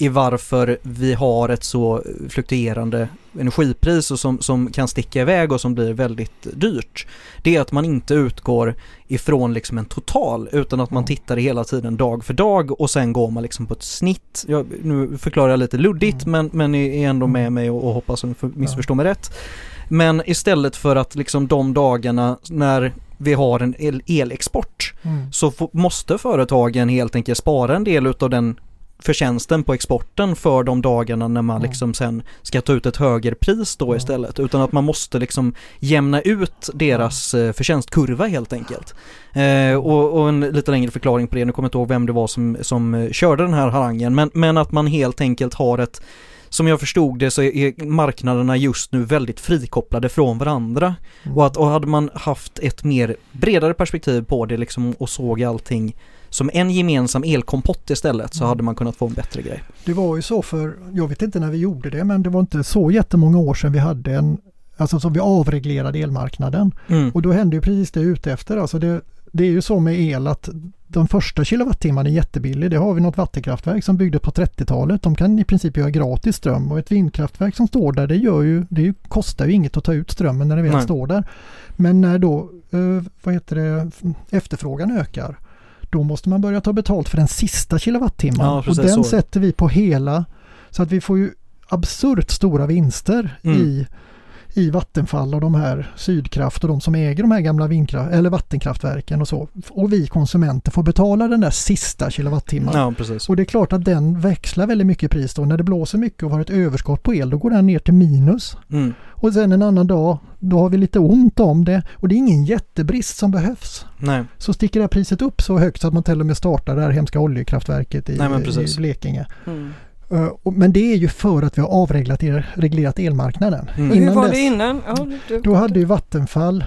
i varför vi har ett så fluktuerande energipris och som, som kan sticka iväg och som blir väldigt dyrt. Det är att man inte utgår ifrån liksom en total utan att man Mm. tittar hela tiden dag för dag och sen går man liksom på ett snitt. Jag, nu förklarar jag lite luddigt Mm. men, men är ändå med mig och, och hoppas att ni missförstår mig rätt. Men istället för att liksom de dagarna när vi har en el- elexport Mm. så måste företagen helt enkelt spara en del utav den förtjänsten på exporten för de dagarna när man liksom sen ska ta ut ett högre pris då istället. Utan att man måste liksom jämna ut deras eh, förtjänstkurva helt enkelt. Eh, och, och en lite längre förklaring på det, nu kommer jag inte ihåg vem det var som, som eh, körde den här harangen, men, men att man helt enkelt har ett som jag förstod det så är marknaderna just nu väldigt frikopplade från varandra. Mm. Och att och hade man haft ett mer bredare perspektiv på det liksom och såg allting som en gemensam elkompott istället så Mm. hade man kunnat få en bättre grej. Det var ju så för, jag vet inte när vi gjorde det, men det var inte så jättemånga år sedan vi hade en, alltså som vi avreglerade elmarknaden. Mm. Och då hände ju precis det ute efter. Alltså det, det är ju så med el att de första kilowattimmarna är jättebillig. Det har vi något vattenkraftverk som byggdes på 30-talet. De kan i princip göra gratis ström och ett vindkraftverk som står där det, gör ju, det kostar ju inget att ta ut strömmen när det väl Nej. står där. Men när då eh, vad heter det, efterfrågan ökar då måste man börja ta betalt för den sista kilowattimman. Ja, och den så. sätter vi på hela så att vi får ju absurt stora vinster Mm. i i Vattenfall och de här Sydkraft och de som äger de här gamla vindkraft eller vattenkraftverken och så. Och vi konsumenter får betala den där sista kilowattimman. Ja, precis. Och det är klart att den växlar väldigt mycket i pris då. När det blåser mycket och har ett överskott på el då går den ner till minus. Mm. Och sen en annan dag då har vi lite ont om det och det är ingen jättebrist som behövs. Nej, Så sticker det här priset upp så högt så att man till och med startar det här hemska oljekraftverket i, Nej, i. Blekinge. Mm. Och- Men det är ju för att vi har avreglerat reglerat elmarknaden. Mm. Hur Innan var dess- det innan? Ja, det, Då hade ju Vattenfall,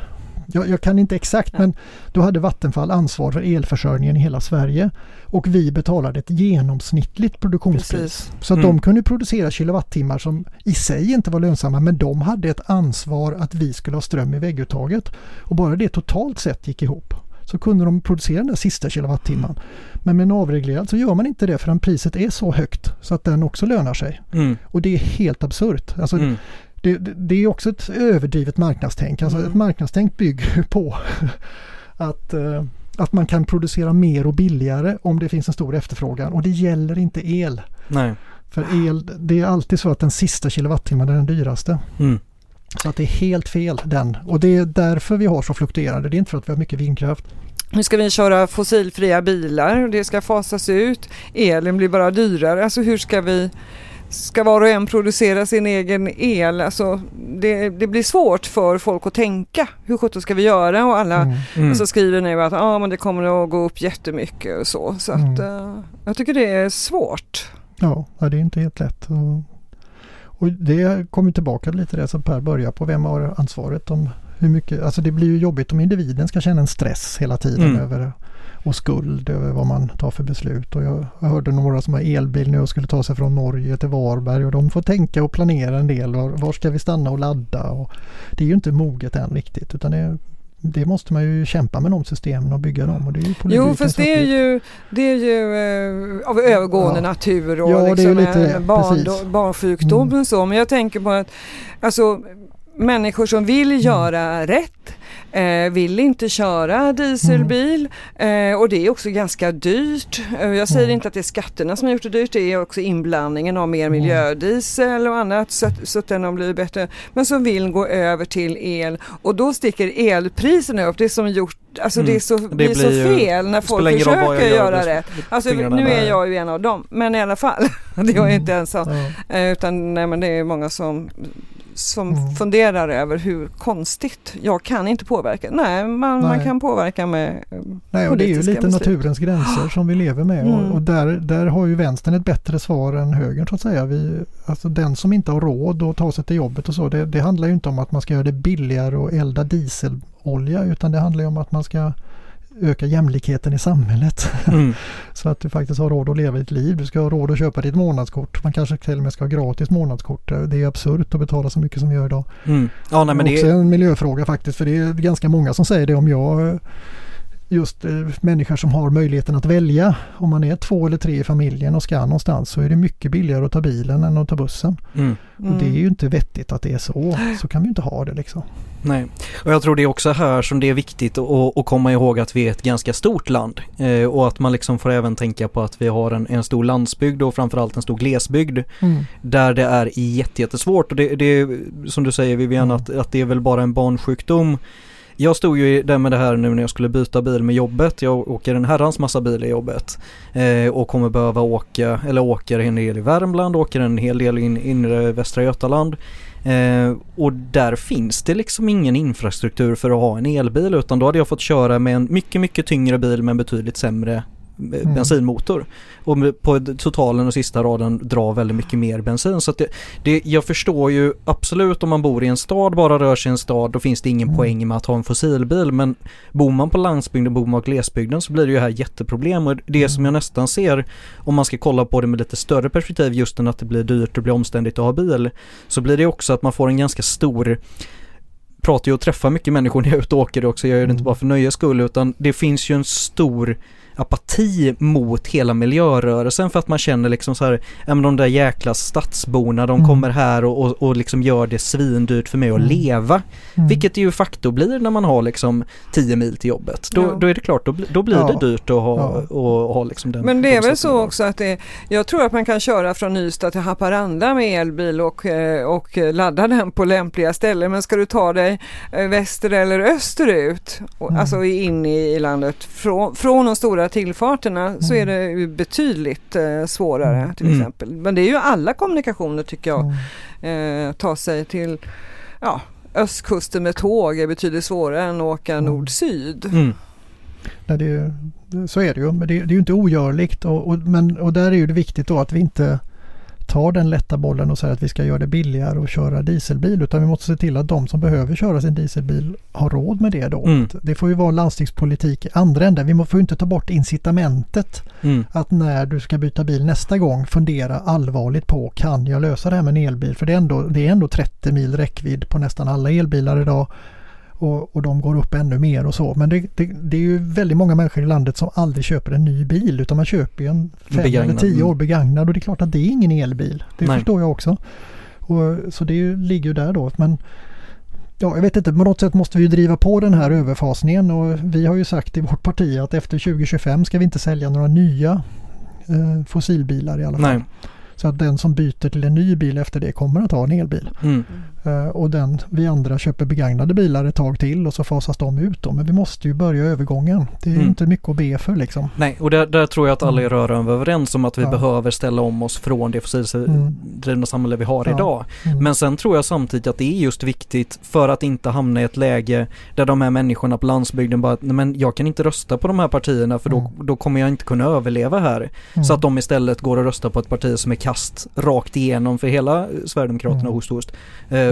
jag, jag kan inte exakt men då hade Vattenfall ansvar för elförsörjningen i hela Sverige och vi betalade ett genomsnittligt produktionspris. Precis. Så att Mm. de kunde producera kilowattimmar som i sig inte var lönsamma men de hade ett ansvar att vi skulle ha ström i vägguttaget. Och bara det totalt sett gick ihop. Så kunde de producera den där sista kilowattimman. Men med en avreglerad så gör man inte det förrän priset är så högt så att den också lönar sig. mm. Och det är helt absurt. Alltså, Mm. det, det, är också ett överdrivet marknadstänk. Alltså Mm. ett marknadstänk bygger på att, eh, att man kan producera mer och billigare om det finns en stor efterfrågan. Och det gäller inte el. Nej. För el, det är alltid så att den sista kilowattimmen är den dyraste. Mm. Så att det är helt fel den. Och det är därför vi har så fluktuerande. Det är inte för att vi har mycket vindkraft. Nu ska vi köra fossilfria bilar, det ska fasas ut, elen blir bara dyrare. Alltså hur ska vi, ska var och en producera sin egen el? Alltså det, det blir svårt för folk att tänka. Hur sjutton ska vi göra? Och alla Mm. Mm. så skriver nu att ah, men det kommer att gå upp jättemycket och så. Så att, eh, jag tycker det är svårt. Ja, ja, det är inte helt lätt. Och, och det kommer tillbaka lite det som Per börjar på. Vem har ansvaret om hur mycket? Alltså det blir ju jobbigt om individen ska känna en stress hela tiden Mm. över och skuld över vad man tar för beslut. Och jag, jag hörde några som har elbil nu och skulle ta sig från Norge till Varberg och de får tänka och planera en del. Var, var ska vi stanna och ladda? Och det är ju inte moget än riktigt utan det, det måste man ju kämpa med de systemen och bygga dem. Och det är ju Jo, fast det är ju, det är ju eh, av övergående Ja. natur och Ja, liksom, lite- barn, barnsjukdom Mm. och så. Men jag tänker på att alltså, människor som vill Mm. göra rätt eh, vill inte köra dieselbil eh, och det är också ganska dyrt. Eh, jag säger Mm. inte att det är skatterna som har gjort det dyrt, det är också inblandningen av mer Mm. miljödiesel och annat så att, så att den har blivit bättre. Men som vill gå över till el och då sticker elpriserna upp. Det är som gjort, alltså Mm. det är så, Det blir så blir ju- fel när folk försöker gör, göra rätt. Alltså nu är jag ju en av dem, men i alla fall. det är jag Mm. inte ensam. Eh, Utan nej, men det är många som, som Mm. funderar över hur konstigt, jag kan inte påverka. Nej, man, man Nej. kan påverka med eh, Nej, och det är ju lite beslut. naturens gränser som vi lever med Mm. och, och där, där har ju vänstern ett bättre svar än högern så att säga. Vi, alltså den som inte har råd att ta sig till jobbet och så, det, det handlar ju inte om att man ska göra det billigare att elda dieselolja utan det handlar ju om att man ska öka jämlikheten i samhället. Mm. Så att du faktiskt har råd att leva ditt liv. Du ska ha råd att köpa ditt månadskort. Man kanske till och med ska ha gratis månadskort. Det är absurt att betala så mycket som vi gör idag. Mm. Ja, nej men det är också en miljöfråga faktiskt för det är ganska många som säger det om jag just eh, människor som har möjligheten att välja om man är två eller tre i familjen och ska någonstans så är det mycket billigare att ta bilen än att ta bussen. mm. Och det är ju inte vettigt att det är så. Så kan vi inte ha det liksom. Nej, och jag tror det är också här som det är viktigt att, komma ihåg att vi är ett ganska stort land eh, och att man liksom får även tänka på att vi har en, en stor landsbygd och framförallt en stor glesbygd Mm. där det är jätte, jättesvårt och det, det är som du säger Vivian Mm. att, att det är väl bara en barnsjukdom. Jag stod ju där med det här nu när jag skulle byta bil med jobbet. Jag åker en herrans massa bil i jobbet eh, och kommer behöva åka, eller åker en del i Värmland, åker en hel del in inre Västra Götaland. Eh, och där finns det liksom ingen infrastruktur för att ha en elbil utan då hade jag fått köra med en mycket, mycket tyngre bil med en betydligt sämre mm. bensinmotor. Och på totalen och sista raden drar väldigt mycket mer bensin. Så det, det, jag förstår ju absolut om man bor i en stad, bara rör sig i en stad, då finns det ingen mm. poäng med att ha en fossilbil. Men bor man på landsbygden, bor man på glesbygden så blir det ju här jätteproblem. Och det mm. som jag nästan ser, om man ska kolla på det med lite större perspektiv, just än att det blir dyrt och blir omständigt att ha bil, så blir det också att man får en ganska stor pratar ju och träffar mycket människor när jag är ute och åker också. Jag gör det inte mm. bara för nöjes skull utan det finns ju en stor apati mot hela miljörörelsen för att man känner liksom så här, ja men de där jäkla stadsborna de mm. kommer här och, och, och, liksom gör det svindyrt för mig att mm. leva. Mm. Vilket det ju fakto blir när man har liksom 10 mil till jobbet. Då, ja. då är det klart, då, då blir ja. det dyrt att ha, ja. och, ha liksom den Men det är väl så också att det, jag tror att man kan köra från Ystad till Haparanda med elbil och, eh, och ladda den på lämpliga ställen. Men ska du ta dig eh, väster eller österut, mm. alltså in i landet från, från de stora stora tillfarterna mm. så är mm. det betydligt eh, svårare mm. till exempel. Men det är ju alla kommunikationer tycker jag. Mm. Eh, ta sig till ja, östkusten med tåg är betydligt svårare än att åka mm. nord-syd. Mm. Nej, det, så är det ju, men det, det är ju inte ogörligt och, och, men, och där är ju det viktigt då att vi inte tar den lätta bollen och säger att vi ska göra det billigare att köra dieselbil utan vi måste se till att de som behöver köra sin dieselbil har råd med det då. Mm. Det får ju vara landstingspolitik i andra änden. Vi får inte ta bort incitamentet mm. att när du ska byta bil nästa gång fundera allvarligt på kan jag lösa det här med en elbil? För det är ändå, det är ändå 30 mil räckvidd på nästan alla elbilar idag och, och de går upp ännu mer och så. Men det, det, det, är ju väldigt många människor i landet som aldrig köper en ny bil utan man köper en fem begagnad. eller tio år mm. begagnad och det är klart att det är ingen elbil. Det Nej. förstår jag också. Och, så det ju, ligger ju där då. Men Ja, jag vet inte, på något sätt måste vi driva på den här överfasningen och vi har ju sagt i vårt parti att efter 2025 ska vi inte sälja några nya eh, fossilbilar i alla fall. Nej. Så att den som byter till en ny bil efter det kommer att ha en elbil. Mm. Uh, och den, vi andra köper begagnade bilar ett tag till och så fasas de ut då. Men vi måste ju börja övergången. Det är mm. inte mycket att be för liksom. Nej, och där, där tror jag att alla är mm. rörande överens om att vi ja. behöver ställa om oss från det fossildrivna mm. samhälle vi har ja. idag. Mm. Men sen tror jag samtidigt att det är just viktigt för att inte hamna i ett läge där de här människorna på landsbygden bara, nej men jag kan inte rösta på de här partierna för då, mm. då kommer jag inte kunna överleva här. Så att de istället går och röstar på ett parti som är kast rakt igenom för hela Sverigedemokraterna mm. host host.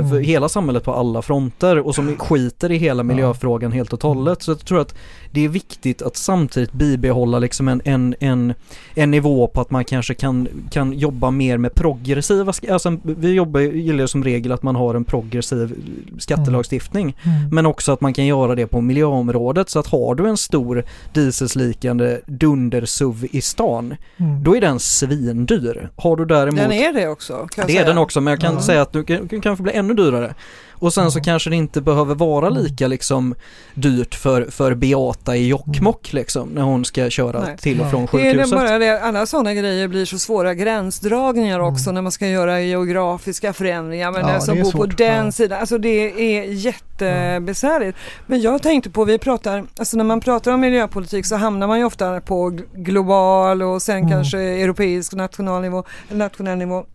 Eh, mm. För hela samhället på alla fronter och som skiter i hela miljöfrågan helt och hållet. Så jag tror att det är viktigt att samtidigt bibehålla liksom en, en, en, en nivå på att man kanske kan, kan jobba mer med progressiva, alltså vi jobbar, gillar som regel att man har en progressiv skattelagstiftning. Mm. Mm. Men också att man kan göra det på miljöområdet så att har du en stor dieselslikande dunder-SUV i stan, mm. då är den svindyr. Har du däremot... Den är det också. det säga. är den också men jag kan säga att du kan, kan kanske bli ännu dyrare. Och sen så kanske det inte behöver vara mm. lika liksom dyrt för, för Beata i Jokkmokk mm. liksom när hon ska köra Nej. till och från sjukhuset. Det är bara det, alla sådana grejer blir så svåra gränsdragningar mm. också när man ska göra geografiska förändringar. Men ja, den som bor svårt. på den ja. sidan, alltså det är jättebesvärligt. Men jag tänkte på, vi pratar, alltså när man pratar om miljöpolitik så hamnar man ju ofta på global och sen mm. kanske europeisk nationell nivå, nationell nivå.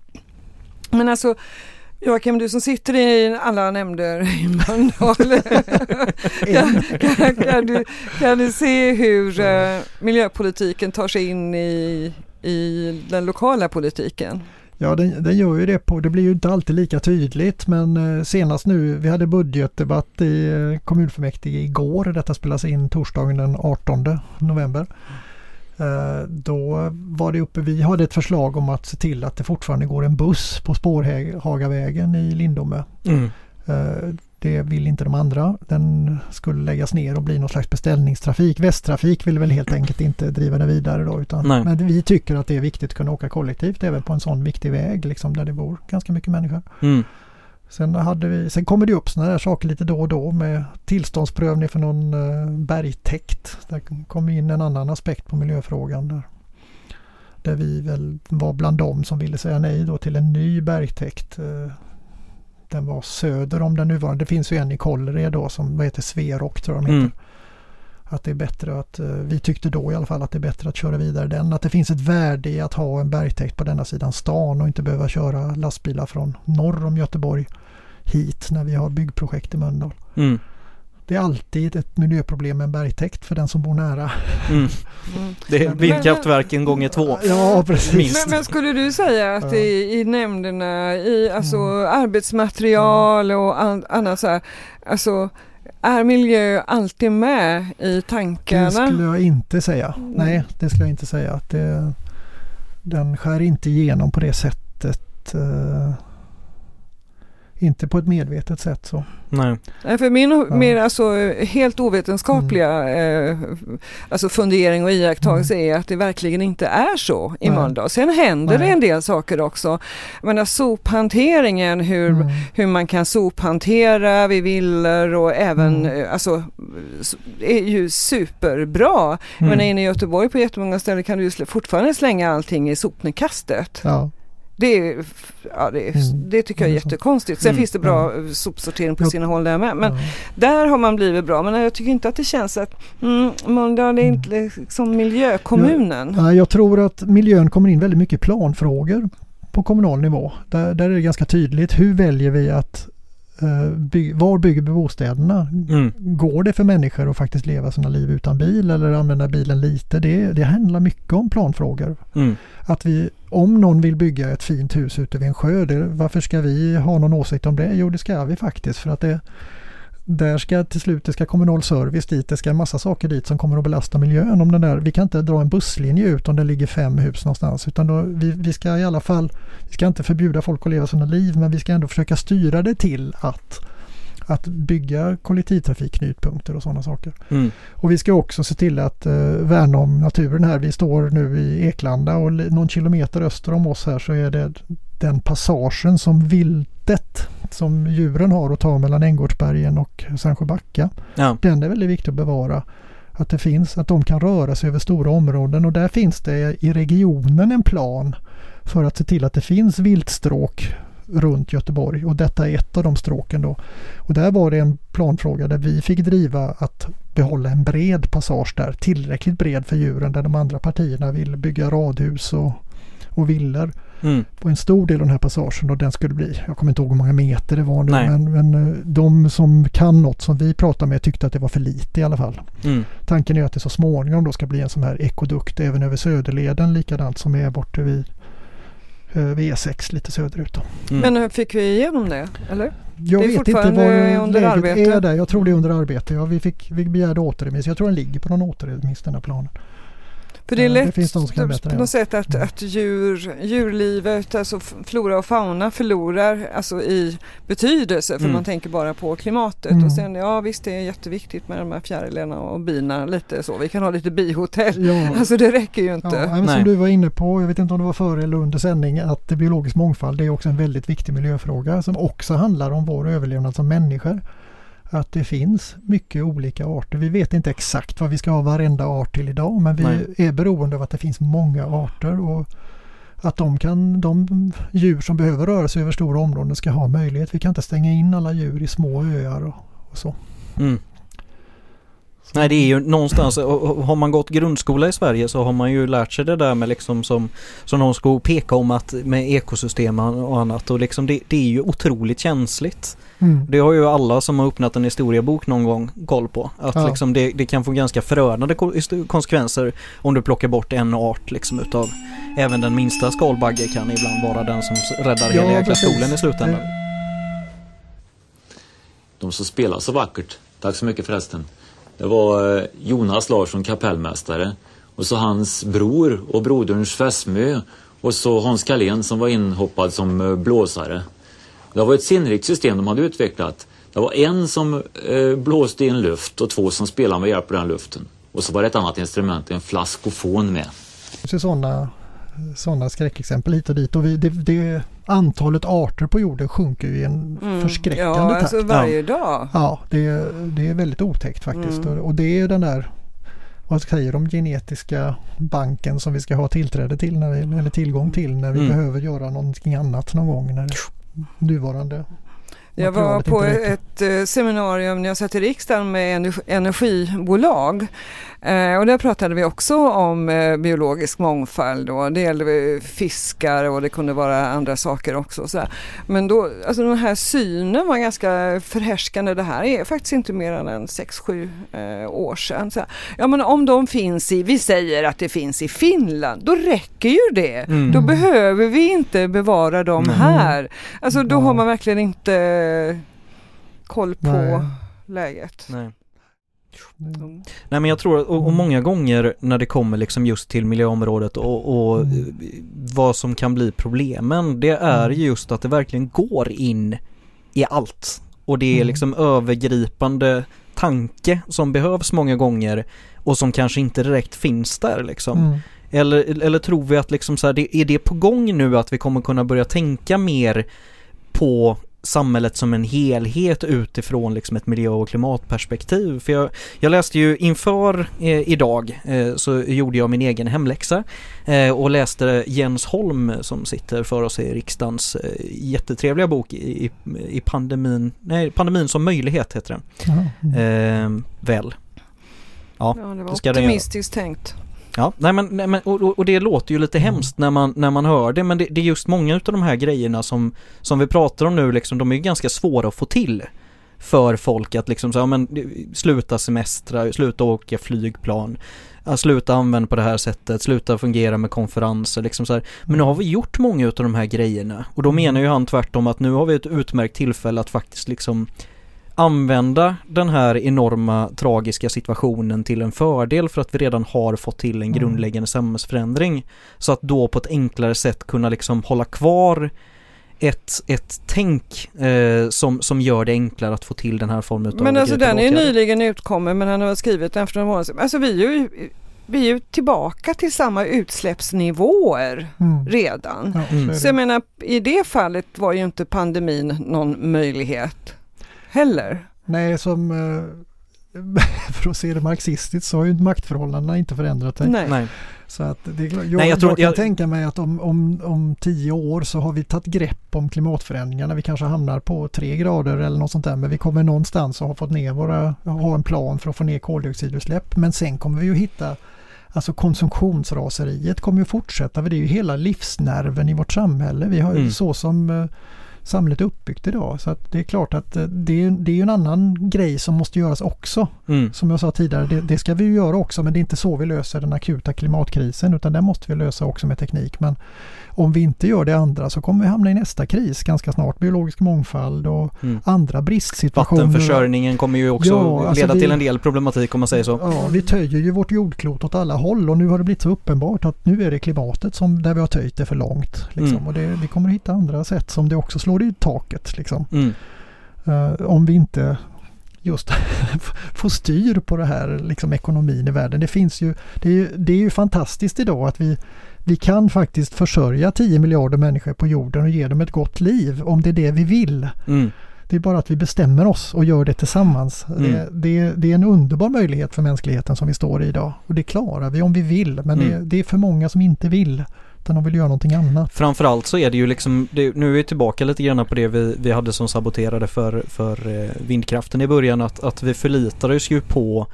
Men alltså Joakim, du som sitter i alla nämnder i Mölndal, kan, kan, kan, du, kan du se hur uh, miljöpolitiken tar sig in i, i den lokala politiken? Ja, den, den, gör ju det på, det blir ju inte alltid lika tydligt men eh, senast nu, vi hade budgetdebatt i eh, kommunfullmäktige igår, detta spelas in torsdagen den 18 november. Eh, då var det uppe, vi hade ett förslag om att se till att det fortfarande går en buss på Spårhagavägen i Lindome. Mm. Eh, det vill inte de andra. Den skulle läggas ner och bli någon slags beställningstrafik. Västtrafik vill väl helt enkelt inte driva det vidare då. Utan, men vi tycker att det är viktigt att kunna åka kollektivt även på en sån viktig väg liksom, där det bor ganska mycket människor. Mm. Sen, hade vi, sen kommer det upp sådana här saker lite då och då med tillståndsprövning för någon uh, bergtäkt. Där kom in en annan aspekt på miljöfrågan. Där, där vi väl var bland dem som ville säga nej då till en ny bergtäkt. Uh, den var söder om den nuvarande. Det finns ju en i Kållered då som vad heter Sverok tror jag de heter. Mm. Att det är bättre att, uh, vi tyckte då i alla fall att det är bättre att köra vidare den. Att det finns ett värde i att ha en bergtäkt på denna sidan stan och inte behöva köra lastbilar från norr om Göteborg hit när vi har byggprojekt i Mölndal. Mm. det är alltid ett miljöproblem med en bergtäkt för den som bor nära. Mm. Mm. Det är vindkraftverken gånger två. Ja, precis. Minst. Men, men skulle du säga att Ja. i, i nämnderna, i alltså Mm. arbetsmaterial och an, annat så här, alltså är miljö alltid med i Det tankarna? skulle jag inte säga. Mm. Nej, det skulle jag inte säga. Att det, den skär inte igenom på det sättet. Inte på ett medvetet sätt så. Nej. Nej, För min Ja. mer alltså, helt ovetenskapliga eh, alltså fundering och iakttagelse är att det verkligen inte är så i Nej. Mölndal. Sen händer Nej. det en del saker också. Jag menar sophanteringen, hur, Mm. hur man kan sophantera vid villor och även Mm. eh, alltså är ju superbra. Mm. Men inne i Göteborg på jättemånga ställen kan du ju fortfarande slänga allting i sopnedkastet. Ja, Det, ja, det, Mm. det tycker jag är Det jättekonstigt. Sen Mm. finns det bra eh, sopsortering på Ja. sina håll där med. Men ja. där har man blivit bra. Men jag tycker inte att det känns att mm, Mölndal är Mm. inte liksom miljökommunen. Nej, Jag tror att miljön kommer in väldigt mycket planfrågor på kommunal nivå. Där, där är det ganska tydligt. Hur väljer vi att by, var bygger vi bostäderna? Mm. Går det för människor att faktiskt leva sina liv utan bil eller använda bilen lite? Det, det handlar mycket om planfrågor. Mm. Att vi, om någon vill bygga ett fint hus ute vid en sjö, det, varför ska vi ha någon åsikt om det? Jo, det ska vi faktiskt för att det där ska till slut, det ska kommunal service dit, det ska en massa saker dit som kommer att belasta miljön. Om den där, vi kan inte dra en busslinje ut om det ligger fem hus någonstans utan då, vi, vi ska i alla fall, vi ska inte förbjuda folk att leva sina liv men vi ska ändå försöka styra det till att, att bygga kollektivtrafikknutpunkter och sådana saker. Mm. Och vi ska också se till att eh, värna om naturen här. Vi står nu i Eklanda och någon kilometer öster om oss här så är det den passagen som viltet som djuren har att ta mellan Änggårdsbergen och Sandsjöbacka. Ja. Den är väldigt viktig att bevara. Att det finns, att de kan röra sig över stora områden och där finns det i regionen en plan för att se till att det finns viltstråk runt Göteborg och detta är ett av de stråken då. Och där var det en planfråga där vi fick driva att behålla en bred passage där, tillräckligt bred för djuren där de andra partierna vill bygga radhus och, och villor Mm. på en stor del av den här passagen och den skulle bli, jag kommer inte ihåg hur många meter det var nu, men, men eh, de som kan något som vi pratar med tyckte att det var för lite i alla fall. Mm. Tanken är att det så småningom då ska bli en sån här ekodukt även över Söderleden likadant som är borta vid, eh, vid E6 lite söderut. Då. Mm. Men hur fick vi igenom det? Eller? Jag Det är vet inte vad läget arbete. är där. Jag tror det är under arbete. Ja, vi, fick, vi begärde återremiss. Jag tror den ligger på någon återremiss den här planen. För det är Ja, det lätt finns de som kan bättre på något sätt att, Mm. att djur, djurlivet, alltså flora och fauna förlorar alltså i betydelse för Mm. man tänker bara på klimatet. Mm. Och sen ja visst det är jätteviktigt med de här fjärilarna och bina lite så. Vi kan ha lite bihotell. Ja, Alltså det räcker ju ja, inte. men Nej. som du var inne på, jag vet inte om det var före eller under sändning, att det biologisk mångfald det är också en väldigt viktig miljöfråga som också handlar om vår överlevnad som människor. Att det finns mycket olika arter. Vi vet inte exakt vad vi ska ha varenda art till idag men vi Nej. är beroende av att det finns många arter och att de, kan, de djur som behöver röra sig över stora områden ska ha möjlighet. Vi kan inte stänga in alla djur i små öar och, och så. Mm. Nej det är ju någonstans, har man gått grundskola i Sverige så har man ju lärt sig det där med liksom som, som någon ska peka om att med ekosystem och annat och liksom det, det är ju otroligt känsligt. Mm. Det har ju alla som har öppnat en historiebok någon gång koll på. Att Ja. liksom det, det kan få ganska förödande ko- konsekvenser om du plockar bort en art liksom utav även den minsta skalbagge kan ibland vara den som räddar hela Ja, jäkla skolen i slutändan. De som spelar så vackert, tack så mycket förresten, det var eh, Jonas Larsson, kapellmästare, och så hans bror och broderns fästmö och så Hans Kalén som var inhoppad som eh, blåsare. Det var ett sinnrikt system de hade utvecklat. Det var en som eh, blåste in luft och två som spelade med hjälp av den luften. Och så var det ett annat instrument, en flaskofon med. Det finns sådana sådana skräckexempel hit och dit och vi, det, det, antalet arter på jorden sjunker ju i en Mm. förskräckande Ja, takt. alltså varje dag. Ja, det, det är väldigt otäckt faktiskt. Mm. Och, det är den där, vad säger de, genetiska banken som vi ska ha tillträde till, när vi, eller tillgång till när vi Mm. behöver göra någonting annat någon gång. När det, nuvarande Jag var på ett eh, seminarium när jag satt i riksdagen med energi- energibolag. Eh, och där pratade vi också om eh, biologisk mångfald. Och det gällde eh, fiskar och det kunde vara andra saker också. Så. Men då, alltså den här synen var ganska förhärskande. Det här är faktiskt inte mer än en 6-7 eh, år sedan. Så. Ja men om de finns i, vi säger att det finns i Finland, då räcker ju det. Mm. Då behöver vi inte bevara dem Nej. här. Alltså då har man verkligen inte koll på Nej. läget. Nej. Mm. Nej men jag tror och, och många gånger när det kommer liksom just till miljöområdet och, och Mm. vad som kan bli problemen, det är Mm. just att det verkligen går in i allt. Och det är Mm. liksom övergripande tanke som behövs många gånger och som kanske inte direkt finns där liksom. Mm. Eller, eller tror vi att liksom så här, det, är det på gång nu att vi kommer kunna börja tänka mer på samhället som en helhet utifrån liksom ett miljö och klimatperspektiv. För jag, jag läste ju inför eh, idag eh, så gjorde jag min egen hemläxa eh, och läste Jens Holm som sitter för oss i riksdagens eh, jättetrevliga bok i, i, i pandemin, nej pandemin som möjlighet heter den. Mm. Eh, väl. Ja, Ja, det var optimistiskt tänkt. Ja, nej men, nej, men och, och- det låter ju lite Mm. hemskt när man, när man hör det men det, det är just många av de här grejerna som, som vi pratar om nu liksom, de är ju ganska svåra att få till för folk att liksom säga, ja, men sluta semestra, sluta åka flygplan, sluta använda på det här sättet, sluta fungera med konferenser liksom så här. Men nu har vi gjort många av de här grejerna och då menar ju han tvärtom att nu har vi ett utmärkt tillfälle att faktiskt liksom använda den här enorma tragiska situationen till en fördel för att vi redan har fått till en Mm. grundläggande samhällsförändring. Så att då på ett enklare sätt kunna liksom hålla kvar ett, ett tänk eh, som, som gör det enklare att få till den här formen av Men alltså den är nyligen utkommen men han har skrivit den för några månader sedan. Alltså vi är ju, vi är ju tillbaka till samma utsläppsnivåer Mm. redan. Ja, Mm. så Så jag menar i det fallet var ju inte pandemin någon möjlighet heller. Nej, som eh, för att se det marxistiskt så har ju maktförhållandena inte förändrat sig. Nej. Nej. Så att det jag, Nej, jag jag, tror- kan jag- tänka mig att om, om, om tio år så har vi tagit grepp om klimatförändringarna. Vi kanske hamnar på tre grader eller något sånt där. Men vi kommer någonstans att ha fått ner våra, ha en plan för att få ner koldioxidutsläpp. Men sen kommer vi ju hitta Alltså konsumtionsraseriet kommer ju fortsätta för det är ju hela livsnerven i vårt samhälle. Vi har ju Mm. så som eh, samhället är uppbyggt idag. Så att det är klart att eh, det är, det är en annan grej som måste göras också. Mm. Som jag sa tidigare, det, det ska vi göra också men det är inte så vi löser den akuta klimatkrisen utan den måste vi lösa också med teknik. Men om vi inte gör det andra så kommer vi hamna i nästa kris ganska snart. Biologisk mångfald och Mm. andra bristsituationer. Vattenförsörjningen kommer ju också Ja, alltså leda vi- till en del problematik om man säger så. Ja, vi töjer ju vårt jordklot åt alla håll och nu har det blivit så uppenbart att nu är det klimatet som där vi har töjt det för långt. Liksom. Mm. Och det, vi kommer hitta andra sätt som det också slår i taket. Liksom. Mm. Eh, om vi inte just får styr på det här liksom ekonomin i världen. Det finns ju, det är ju, det är ju fantastiskt idag att vi, vi kan faktiskt försörja 10 miljarder människor på jorden och ge dem ett gott liv om det är det vi vill. Mm. Det är bara att vi bestämmer oss och gör det tillsammans. Mm. Det, det, det är en underbar möjlighet för mänskligheten som vi står i idag. Och det klarar vi om vi vill. Men det, Mm. det är för många som inte vill. Utan de vill göra någonting annat. Framförallt så är det ju liksom, det, nu är vi tillbaka lite grann på det vi, vi hade som saboterade för, för eh, vindkraften i början att, att vi förlitade oss ju på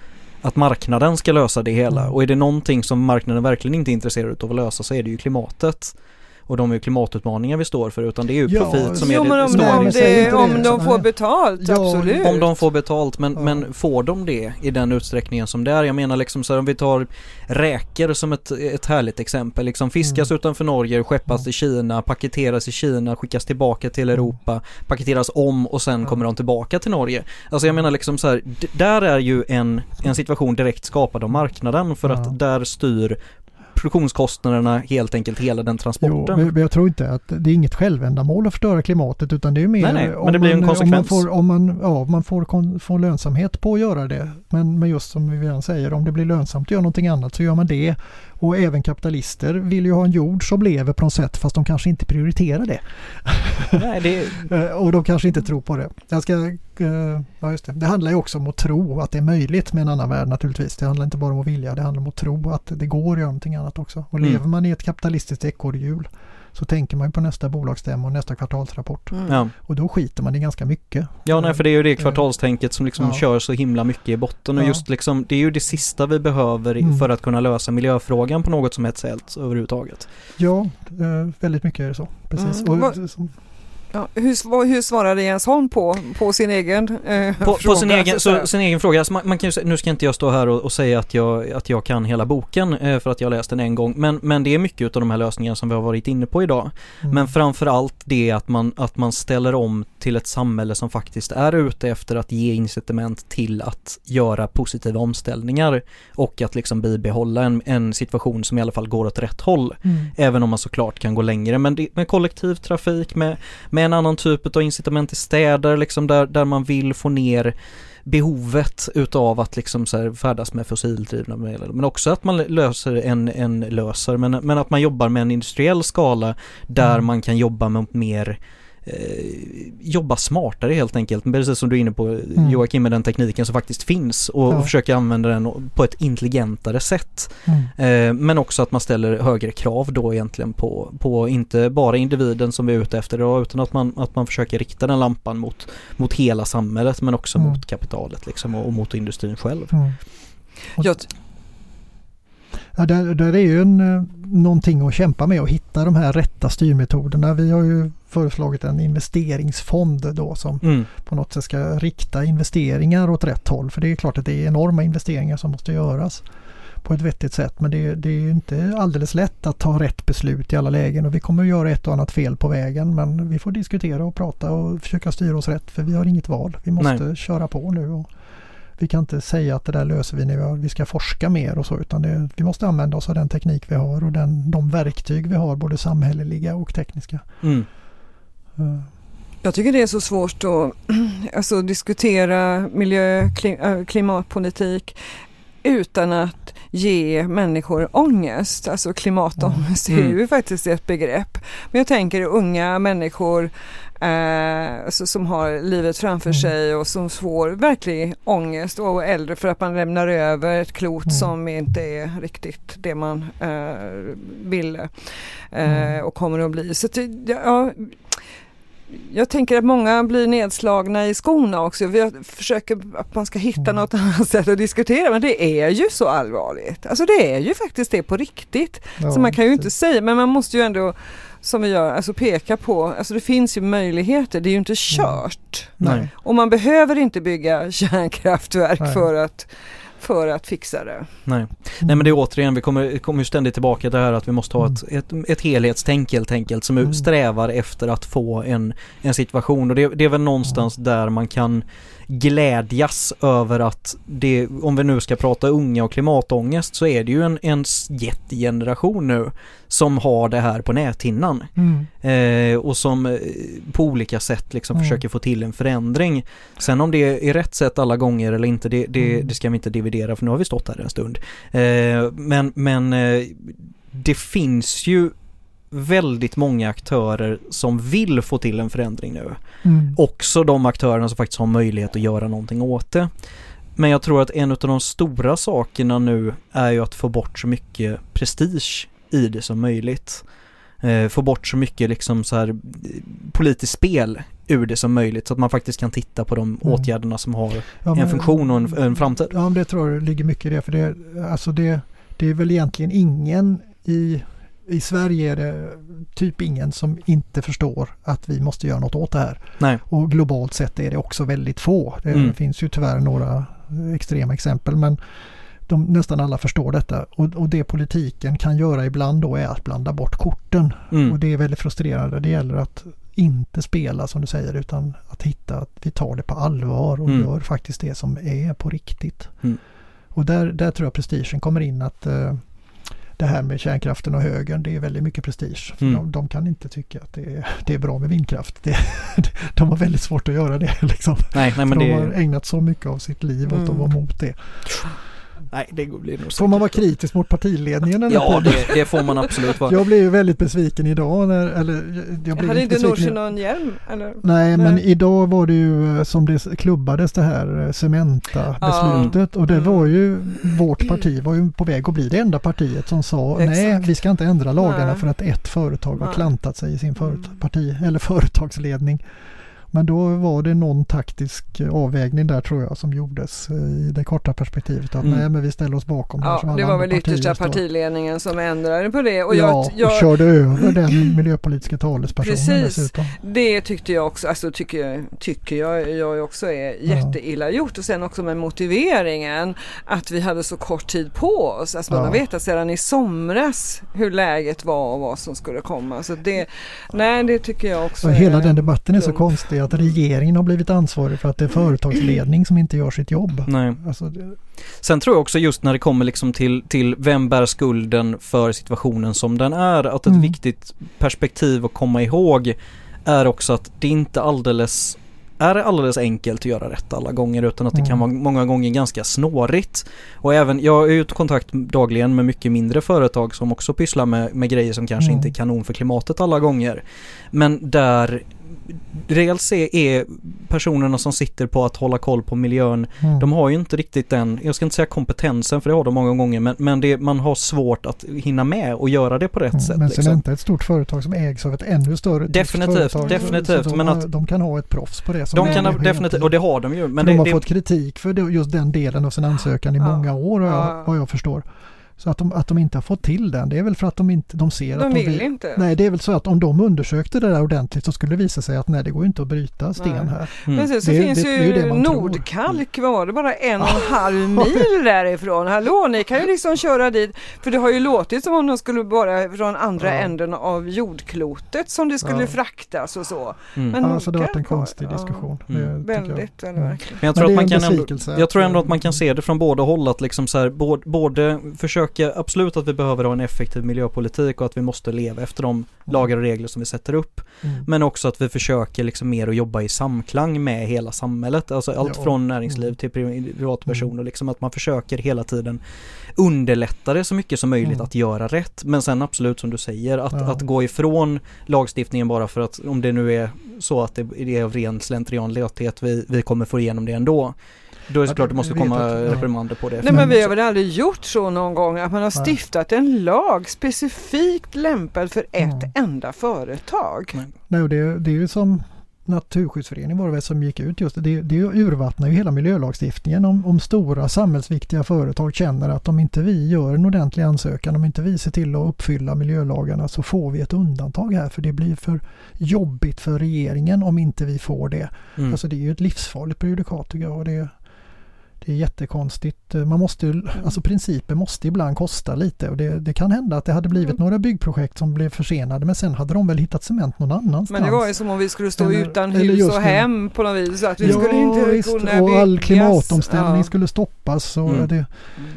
att marknaden ska lösa det hela Mm. och är det någonting som marknaden verkligen inte är intresserad av att lösa så är det ju klimatet. Och de klimatutmaningar vi står för utan det är ju Ja, profit som Jo är det om, om, stora. säg det, om de får betalt, Ja, absolut. Om de får betalt men, Ja. men får de det i den utsträckningen som det är? Jag menar liksom så här, om vi tar räkor som ett, ett härligt exempel. Liksom fiskas Mm. utanför Norge, skeppas Ja. till Kina, paketeras i Kina, skickas tillbaka till Europa, paketeras om och sen Ja. kommer de tillbaka till Norge. Alltså jag menar liksom så här, där är ju en, en situation direkt skapad av marknaden för att där styr produktionskostnaderna helt enkelt hela den Jo, transporten. men men jag tror inte att det är inget självändamål att förstöra klimatet utan det är mer Nej, nej, men om det blir en man, konsekvens. Om man får, om man, ja, man får, kon, får lönsamhet på att göra det. Men, men just som vi redan säger, om det blir lönsamt att göra någonting annat så gör man det. Och även kapitalister vill ju ha en jord som lever på något sätt fast de kanske inte prioriterar det. Nej, det, Eh, Och de kanske inte tror på det. Jag ska eh, ja, just det. det handlar ju också om att tro att det är möjligt med en annan värld naturligtvis. Det handlar inte bara om att vilja, det handlar om att tro att det går att göra någonting annat också. Och Mm. lever man i ett kapitalistiskt ekorrhjul så tänker man ju på nästa bolagsstämma och nästa kvartalsrapport. Mm. Ja. Och då skiter man i ganska mycket. Ja, nej, för det är ju det kvartalstänket som liksom Ja. kör så himla mycket i botten och Ja. just liksom, det är ju det sista vi behöver Mm. för att kunna lösa miljöfrågan på något som helst sätt överhuvudtaget. Ja, eh, väldigt mycket är det så. Precis. Mm. Och, Ja, hur, hur svarade Jens Holm på, på sin egen eh, På, fråga? på sin, egen, så sin egen fråga, alltså man, man kan ju, nu ska inte jag stå här och, och säga att jag, att jag kan hela boken eh, för att jag läst den en gång, men, men det är mycket av de här lösningarna som vi har varit inne på idag. mm. Men framförallt det att man, att man ställer om till ett samhälle som faktiskt är ute efter att ge incitament till att göra positiva omställningar och att liksom bibehålla en, en situation som i alla fall går åt rätt håll. Mm. Även om man såklart kan gå längre. Men det, med kollektivtrafik, med, med en annan typ av incitament i städer liksom där, där man vill få ner behovet utav att liksom så färdas med fossildrivna medel. Men också att man löser en, en löser, men, men att man jobbar med en industriell skala där Mm. man kan jobba med mer jobba smartare helt enkelt. Precis som du är inne på Mm. Joakim med den tekniken som faktiskt finns och, Ja. och försöka använda den på ett intelligentare sätt. Mm. Eh, men också att man ställer högre krav då egentligen på, på inte bara individen som vi är ute efter idag utan att man, att man försöker rikta den lampan mot, mot hela samhället men också Mm. mot kapitalet liksom och, och mot industrin själv. Mm. Jag, Ja, där, där är ju en, eh, någonting att kämpa med att hitta de här rätta styrmetoderna. Vi har ju föreslagit en investeringsfond då som Mm. på något sätt ska rikta investeringar åt rätt håll. För det är klart att det är enorma investeringar som måste göras på ett vettigt sätt. Men det, det är inte alldeles lätt att ta rätt beslut i alla lägen och vi kommer att göra ett och annat fel på vägen. Men vi får diskutera och prata och försöka styra oss rätt för vi har inget val. Vi måste köra på nu. Och vi kan inte säga att det där löser vi nu. Vi ska forska mer och så utan det, vi måste använda oss av den teknik vi har och den, de verktyg vi har både samhälleliga och tekniska. Mm. Eh, jag tycker det är så svårt att alltså, diskutera miljö, kli, äh, klimatpolitik utan att ge människor ångest. Alltså klimatångest är Mm. ju faktiskt ett begrepp. Men jag tänker unga människor eh, alltså, som har livet framför Mm. sig och som får verklig ångest och äldre för att man lämnar över ett klot Mm. som inte är riktigt det man eh, ville eh, Mm. och kommer att bli. Så det- ja, jag tänker att många blir nedslagna i skorna också. Vi försöker att man ska hitta Mm. något annat sätt att diskutera men det är ju så allvarligt. Alltså det är ju faktiskt det på riktigt. ja, så man kan ju inte säga men man måste ju ändå som vi gör, alltså peka på, alltså det finns ju möjligheter, det är ju inte kört. Nej. Och man behöver inte bygga kärnkraftverk Nej. för att, för att fixa det. Nej. Nej men det är återigen, vi kommer, kommer ständigt tillbaka till det här att vi måste ha ett, ett, ett helhetstänk helt enkelt som Mm. strävar efter att få en, en situation och det, det är väl någonstans där man kan glädjas över att det, om vi nu ska prata unga och klimatångest så är det ju en, en jättegeneration nu som har det här på näthinnan Mm. eh, och som eh, på olika sätt liksom Mm. försöker få till en förändring. Sen om det är rätt sätt alla gånger eller inte, det, det, Mm. det ska vi inte dividera för nu har vi stått här en stund. Eh, men men eh, det finns ju väldigt många aktörer som vill få till en förändring nu. Mm. Också de aktörerna som faktiskt har möjlighet att göra någonting åt det. Men jag tror att en av de stora sakerna nu är ju att få bort så mycket prestige i det som möjligt. Eh, få bort så mycket liksom så här eh, politiskt spel ur det som möjligt så att man faktiskt kan titta på de Mm. åtgärderna som har Ja, en men- funktion och en, en framtid. Ja, men det tror jag ligger mycket i det. För det, alltså det, det är väl egentligen ingen i, i Sverige är det typ ingen som inte förstår att vi måste göra något åt det här. Nej. Och globalt sett är det också väldigt få. Det Mm. finns ju tyvärr några extrema exempel men de, nästan alla förstår detta. Och, och det politiken kan göra ibland då är att blanda bort korten. Mm. Och det är väldigt frustrerande. Det gäller att inte spela som du säger utan att hitta att vi tar det på allvar och Mm. gör faktiskt det som är på riktigt. Mm. Och där, där tror jag prestigen kommer in att eh, det här med kärnkraften och högern det är väldigt mycket prestige. Mm. De, de kan inte tycka att det är, det är bra med vindkraft. Det, de har väldigt svårt att göra det. Liksom. Nej, nej de har det ägnat så mycket av sitt liv åt att Mm. vara emot det. Nej det blir nog Får man vara kritisk mot partiledningen? Eller Ja, det, det får man absolut vara. Jag blev ju väldigt besviken idag när, eller jag blev Hade inte. Nooshi någon hjälm? Eller? Nej, men Nej. idag var det ju eh, som det klubbades det här eh, Cementa-beslutet och det Mm. var ju vårt parti var ju på väg att bli det enda partiet som sa nej, Exakt. vi ska inte ändra lagarna Nej. för att ett företag har Nej. klantat sig i sin föret- Mm. parti eller företagsledning. Men då var det någon taktisk avvägning där tror jag som gjordes eh, i det korta perspektivet. Att Mm. nej, men vi ställer oss bakom som Ja, alla det var väl yttersta partiledningen som ändrade på det. Och ja, jag, och jag, körde över den miljöpolitiska talespersonen Precis. dessutom. Det tyckte jag också, alltså tycker, tycker jag, jag också är jätteilla gjort och sen också med motiveringen att vi hade så kort tid på oss. Alltså man Ja. har vetat sedan i somras hur läget var och vad som skulle komma. Så det, nej det tycker jag också Och hela är den debatten är så plump. Att regeringen har blivit ansvarig för att det är företagsledning som inte gör sitt jobb. Nej. Alltså, det, Sen tror jag också just när det kommer liksom till, till vem bär skulden för situationen som den är, att ett Mm. viktigt perspektiv att komma ihåg är också att det inte alldeles är alldeles enkelt att göra rätt alla gånger utan att det kan Mm. vara många gånger ganska snårigt. Och även, jag är ju i kontakt dagligen med mycket mindre företag som också pysslar med, med grejer som kanske Mm. inte är kanon för klimatet alla gånger. Men där dels är, är personerna som sitter på att hålla koll på miljön mm. de har ju inte riktigt den, jag ska inte säga kompetensen för det har de många gånger men, men det, man har svårt att hinna med och göra det på rätt Mm, sätt. Men Liksom. Cementa är ett stort företag som ägs av ett ännu större Definitivt, företag. definitivt, Så de, men har- att- de kan ha ett proffs på det. som De kan ha, definitivt, och det har de ju. Men för de det, har det, fått kritik för det, just den delen av sin ansökan i Ja. många år vad jag, Ja. vad jag förstår. Så att de, att de inte har fått till den, det är väl för att de inte de ser De att de vill inte. Nej, det är väl så att om de undersökte det där ordentligt så skulle det visa sig att nej, det går inte att bryta sten här. mm. Men sen så Det- finns det- ju det. Nordkalk, var det bara en och en halv mil därifrån? Hallå, ni kan ju liksom köra dit, för det har ju låtit som om de skulle bara från andra Ja. änden av jordklotet som det skulle Ja. fraktas och så. Mm. Men Ja, så det har varit en konstig ja, diskussion. Mm. Tycker jag. Väldigt, väldigt Mm. verkligen. Men jag Men tror, att man kan ändå, jag tror att, ändå att man kan se det från båda håll att liksom så här, både, både försöka, absolut att vi behöver ha en effektiv miljöpolitik och att vi måste leva efter de lagar och regler som vi sätter upp. Mm. Men också att vi försöker liksom mer att jobba i samklang med hela samhället. Alltså allt Ja. från näringsliv Mm. till pri- privatpersoner. Liksom att man försöker hela tiden underlätta det så mycket som möjligt Mm. att göra rätt. Men sen absolut som du säger att, Ja. att gå ifrån lagstiftningen bara för att om det nu är så att det det är av ren slentrian löthet vi, vi kommer få igenom det ändå. Då är det såklart det måste komma reprimander på det. Nej men vi har väl aldrig gjort så någon gång att man har stiftat en lag specifikt lämpad för ett Mm. enda företag. Nej, och det, det är ju som Naturskyddsföreningen var det väl som gick ut just det. Det, det urvattnar ju hela miljölagstiftningen om, om stora samhällsviktiga företag känner att om inte vi gör en ordentlig ansökan, om inte vi ser till att uppfylla miljölagarna så får vi ett undantag här för det blir för jobbigt för regeringen om inte vi får det. Mm. Alltså det är ju ett livsfarligt prejudikat tycker jag. Och det, det är jättekonstigt. Man måste, ju- alltså principer måste ibland kosta lite och det, det kan hända att det hade blivit Mm. några byggprojekt som blev försenade men sen hade de väl hittat cement någon annanstans. Men det var ju som om vi skulle stå Eller- utan eller hus och hem på något vis. Så att vi ja, skulle inte visst, kunna och all byggas. klimatomställning Ja. skulle stoppas. Och Mm. det,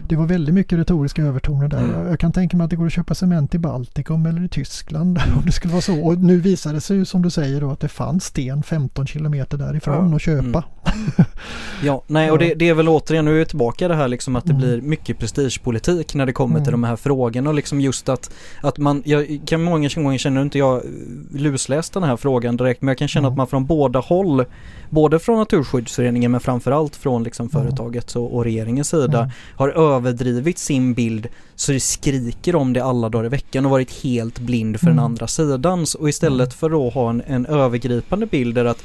det var väldigt mycket retoriska övertoner där. Mm. Jag, kan tänka mig att det går att köpa cement i Baltikum eller i Tyskland om det skulle vara så. Och nu visar det sig ju som du säger då att det fanns sten 15 kilometer därifrån Ja. att köpa. Mm. Ja, nej och det, det är väl återigen, nu är vi tillbaka det här liksom att det Mm. blir mycket prestigepolitik när det kommer till Mm. de här frågorna och liksom just att, att man, jag kan många gånger känner inte jag lusläst den här frågan direkt men jag kan känna Mm. att man från båda håll, både från Naturskyddsföreningen men framförallt från liksom Mm. företagets och, och regeringens sida Mm. har överdrivit sin bild så det skriker om det alla dagar i veckan och varit helt blind för Mm. den andra sidans och istället för att ha en, en övergripande bild där att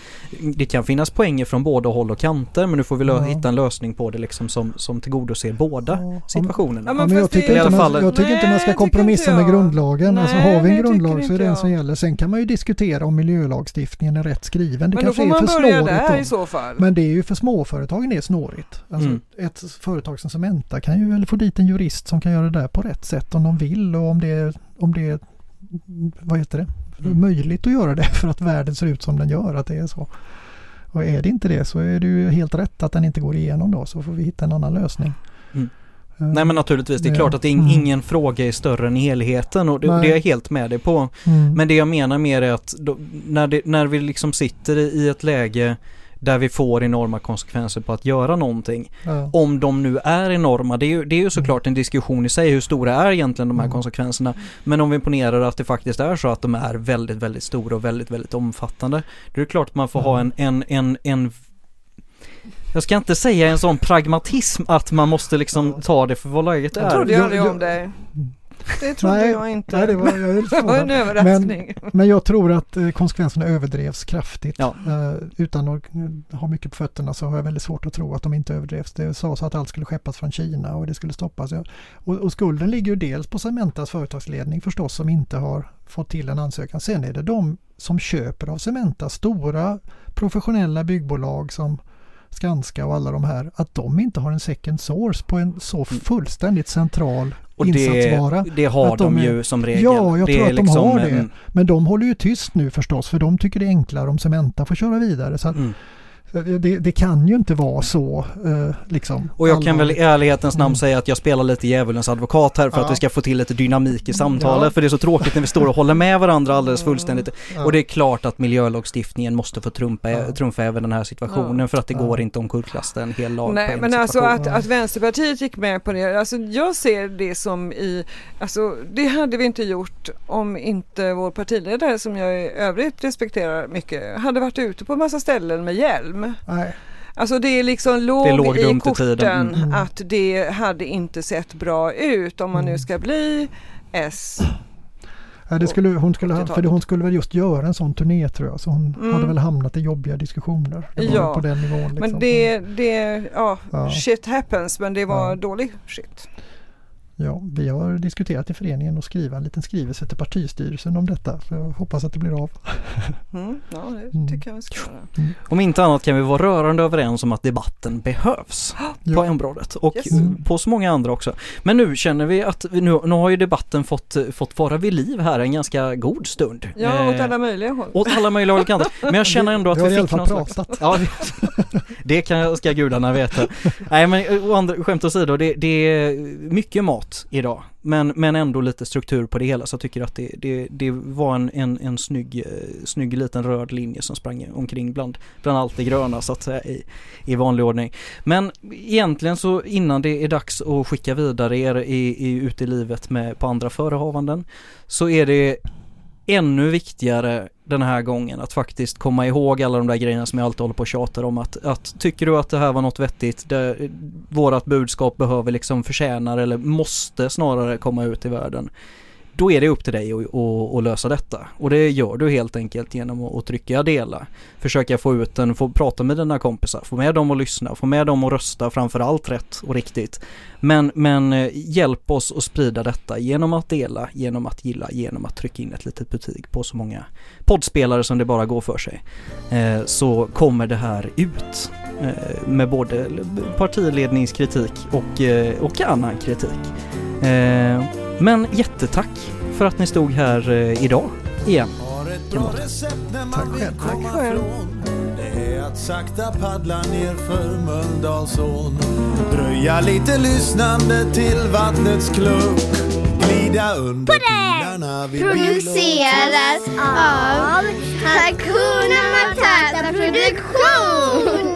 det kan finnas poänger från båda håll och kanter men nu får vi lö- Ja. hitta en lösning på det liksom som, som tillgodoser båda Ja, situationerna. Ja, men jag tycker, I alla inte man, fall- jag tycker inte Nej, man ska kompromissa inte med grundlagen. alltså Nej, har vi en grundlag så är inte det den som gäller. Sen kan man ju diskutera om miljölagstiftningen är rätt skriven. Det Men då kanske får är man för börja snårigt. där då. i så fall. Men det är ju för småföretagen det är snårigt. Alltså Mm. Ett företag som Cementa kan ju väl få dit en jurist som kan göra det där på rätt sätt om de vill och om det om det vad heter det? Mm. möjligt att göra det för att världen ser ut som den gör, att det är så. Och är det inte det så är det ju helt rätt att den inte går igenom då så får vi hitta en annan lösning. Mm. Eh, Nej men naturligtvis, det är klart att det är in- mm. ingen fråga är större än helheten och det, det är jag helt med dig på. mm. Men det jag menar mer är att då, när, det, när vi liksom sitter i ett läge där vi får enorma konsekvenser på att göra någonting. Ja. Om de nu är enorma, det är ju, det är ju såklart en diskussion i sig, hur stora är egentligen de här Mm. konsekvenserna? Men om vi ponerar att det faktiskt är så att de är väldigt, väldigt stora och väldigt, väldigt omfattande, då är det klart att man får ha en, en, en, en jag ska inte säga en sån pragmatism att man måste liksom ta det för vad läget Jag är. trodde Jag- aldrig jag- om dig. Det trodde Nej, jag inte. Nej, det var, jag det var en överraskning. Men jag tror att eh, konsekvenserna överdrevs kraftigt. Ja. Eh, utan att ha mycket på fötterna så har jag väldigt svårt att tro att de inte överdrevs. Det sades att allt skulle skeppas från Kina och det skulle stoppas. Och, och skulden ligger ju dels på Cementas företagsledning förstås som inte har fått till en ansökan. Sen är det de som köper av Cementa, stora professionella byggbolag som Skanska och alla de här, att de inte har en second source på en så fullständigt central Mm. Och det, insatsvara. det har Att de de är- ju som regel. Ja, jag det tror att de liksom, har det. mm, Men de håller ju tyst nu förstås för de tycker det är enklare om Cementa får köra vidare. Så att Mm. Det, det kan ju inte vara så. Eh, liksom, Och jag kan väl i ärlighetens namn Mm. säga att jag spelar lite djävulens advokat här för att Ja. vi ska få till lite dynamik i samtalet. Ja. För det är så tråkigt när vi står och håller med varandra alldeles fullständigt. Ja. Och det är klart att miljölagstiftningen måste få trumpa, Ja. trumfa även den här situationen Ja. för att det Ja. går inte att omkullkasta en hel lag på Nej en men alltså att, att Vänsterpartiet gick med på det, alltså jag ser det som i, alltså det hade vi inte gjort om inte vår partiledare som jag i övrigt respekterar mycket hade varit ute på massa ställen med hjälm. Nej. Alltså det är liksom låg, Det låg i korten tiden. Mm. att det hade inte sett bra ut om man nu Mm. ska bli S. Ja, det skulle, hon, skulle, ha- 80-talet. för hon skulle väl just göra en sån turné tror jag. Så hon Mm. hade väl hamnat i jobbiga diskussioner. Det var Ja. på den nivån. Liksom. Men det, det, ja, Ja. shit happens men det var Ja. dålig shit. Ja, vi har diskuterat i föreningen att skriva en liten skrivelse till partistyrelsen om detta. Så jag hoppas att det blir av. Mm, ja det Mm. tycker jag vi ska göra. Om inte annat kan vi vara rörande överens om att debatten behövs på Ja. området och Yes. Mm. på så många andra också. Men nu känner vi att vi, nu, nu har ju debatten fått, fått vara vid liv här en ganska god stund. Ja, åt Eh, alla möjliga håll. åt alla möjliga håll och kanter. Men jag känner ändå att Vi vi i alla fick någon slags... pratat. Ja, det- kan, ska gudarna veta. Nej men andra, skämt åsido, det, det är mycket mat idag. Men, men ändå lite struktur på det hela så jag tycker att det, det, det var en, en, en snygg, eh, snygg liten röd linje som sprang omkring bland, bland allt det gröna så att säga i, i vanlig ordning. Men egentligen så innan det är dags att skicka vidare er i, i, ut i livet med, på andra förehavanden så är det ännu viktigare den här gången. Att faktiskt komma ihåg alla de där grejerna som jag alltid håller på och tjatar om. Att, att tycker du att det här var något vettigt, det, vårat budskap behöver liksom förtjänar eller måste snarare komma ut i världen. Då är det upp till dig att, lösa detta och det gör du helt enkelt genom att, att trycka dela. Försöka få ut den, få prata med dina kompisar, få med dem att lyssna, få med dem att rösta framförallt rätt och riktigt. Men, men eh, hjälp oss att sprida detta genom att dela, genom att gilla, genom att trycka in ett litet betyg på så många poddspelare som det bara går för sig. Eh, så kommer det här ut eh, med både partiledningskritik och, eh, och annan kritik. Eh, men jättetack för att ni stod här idag igen. Tack själv. Tack själv. Det är att sakta paddla ner för Mölndalsån Dröja lite lyssnande till vattnets klunk Glida under bilarna vid Produceras av Hakuna Matata Produktion!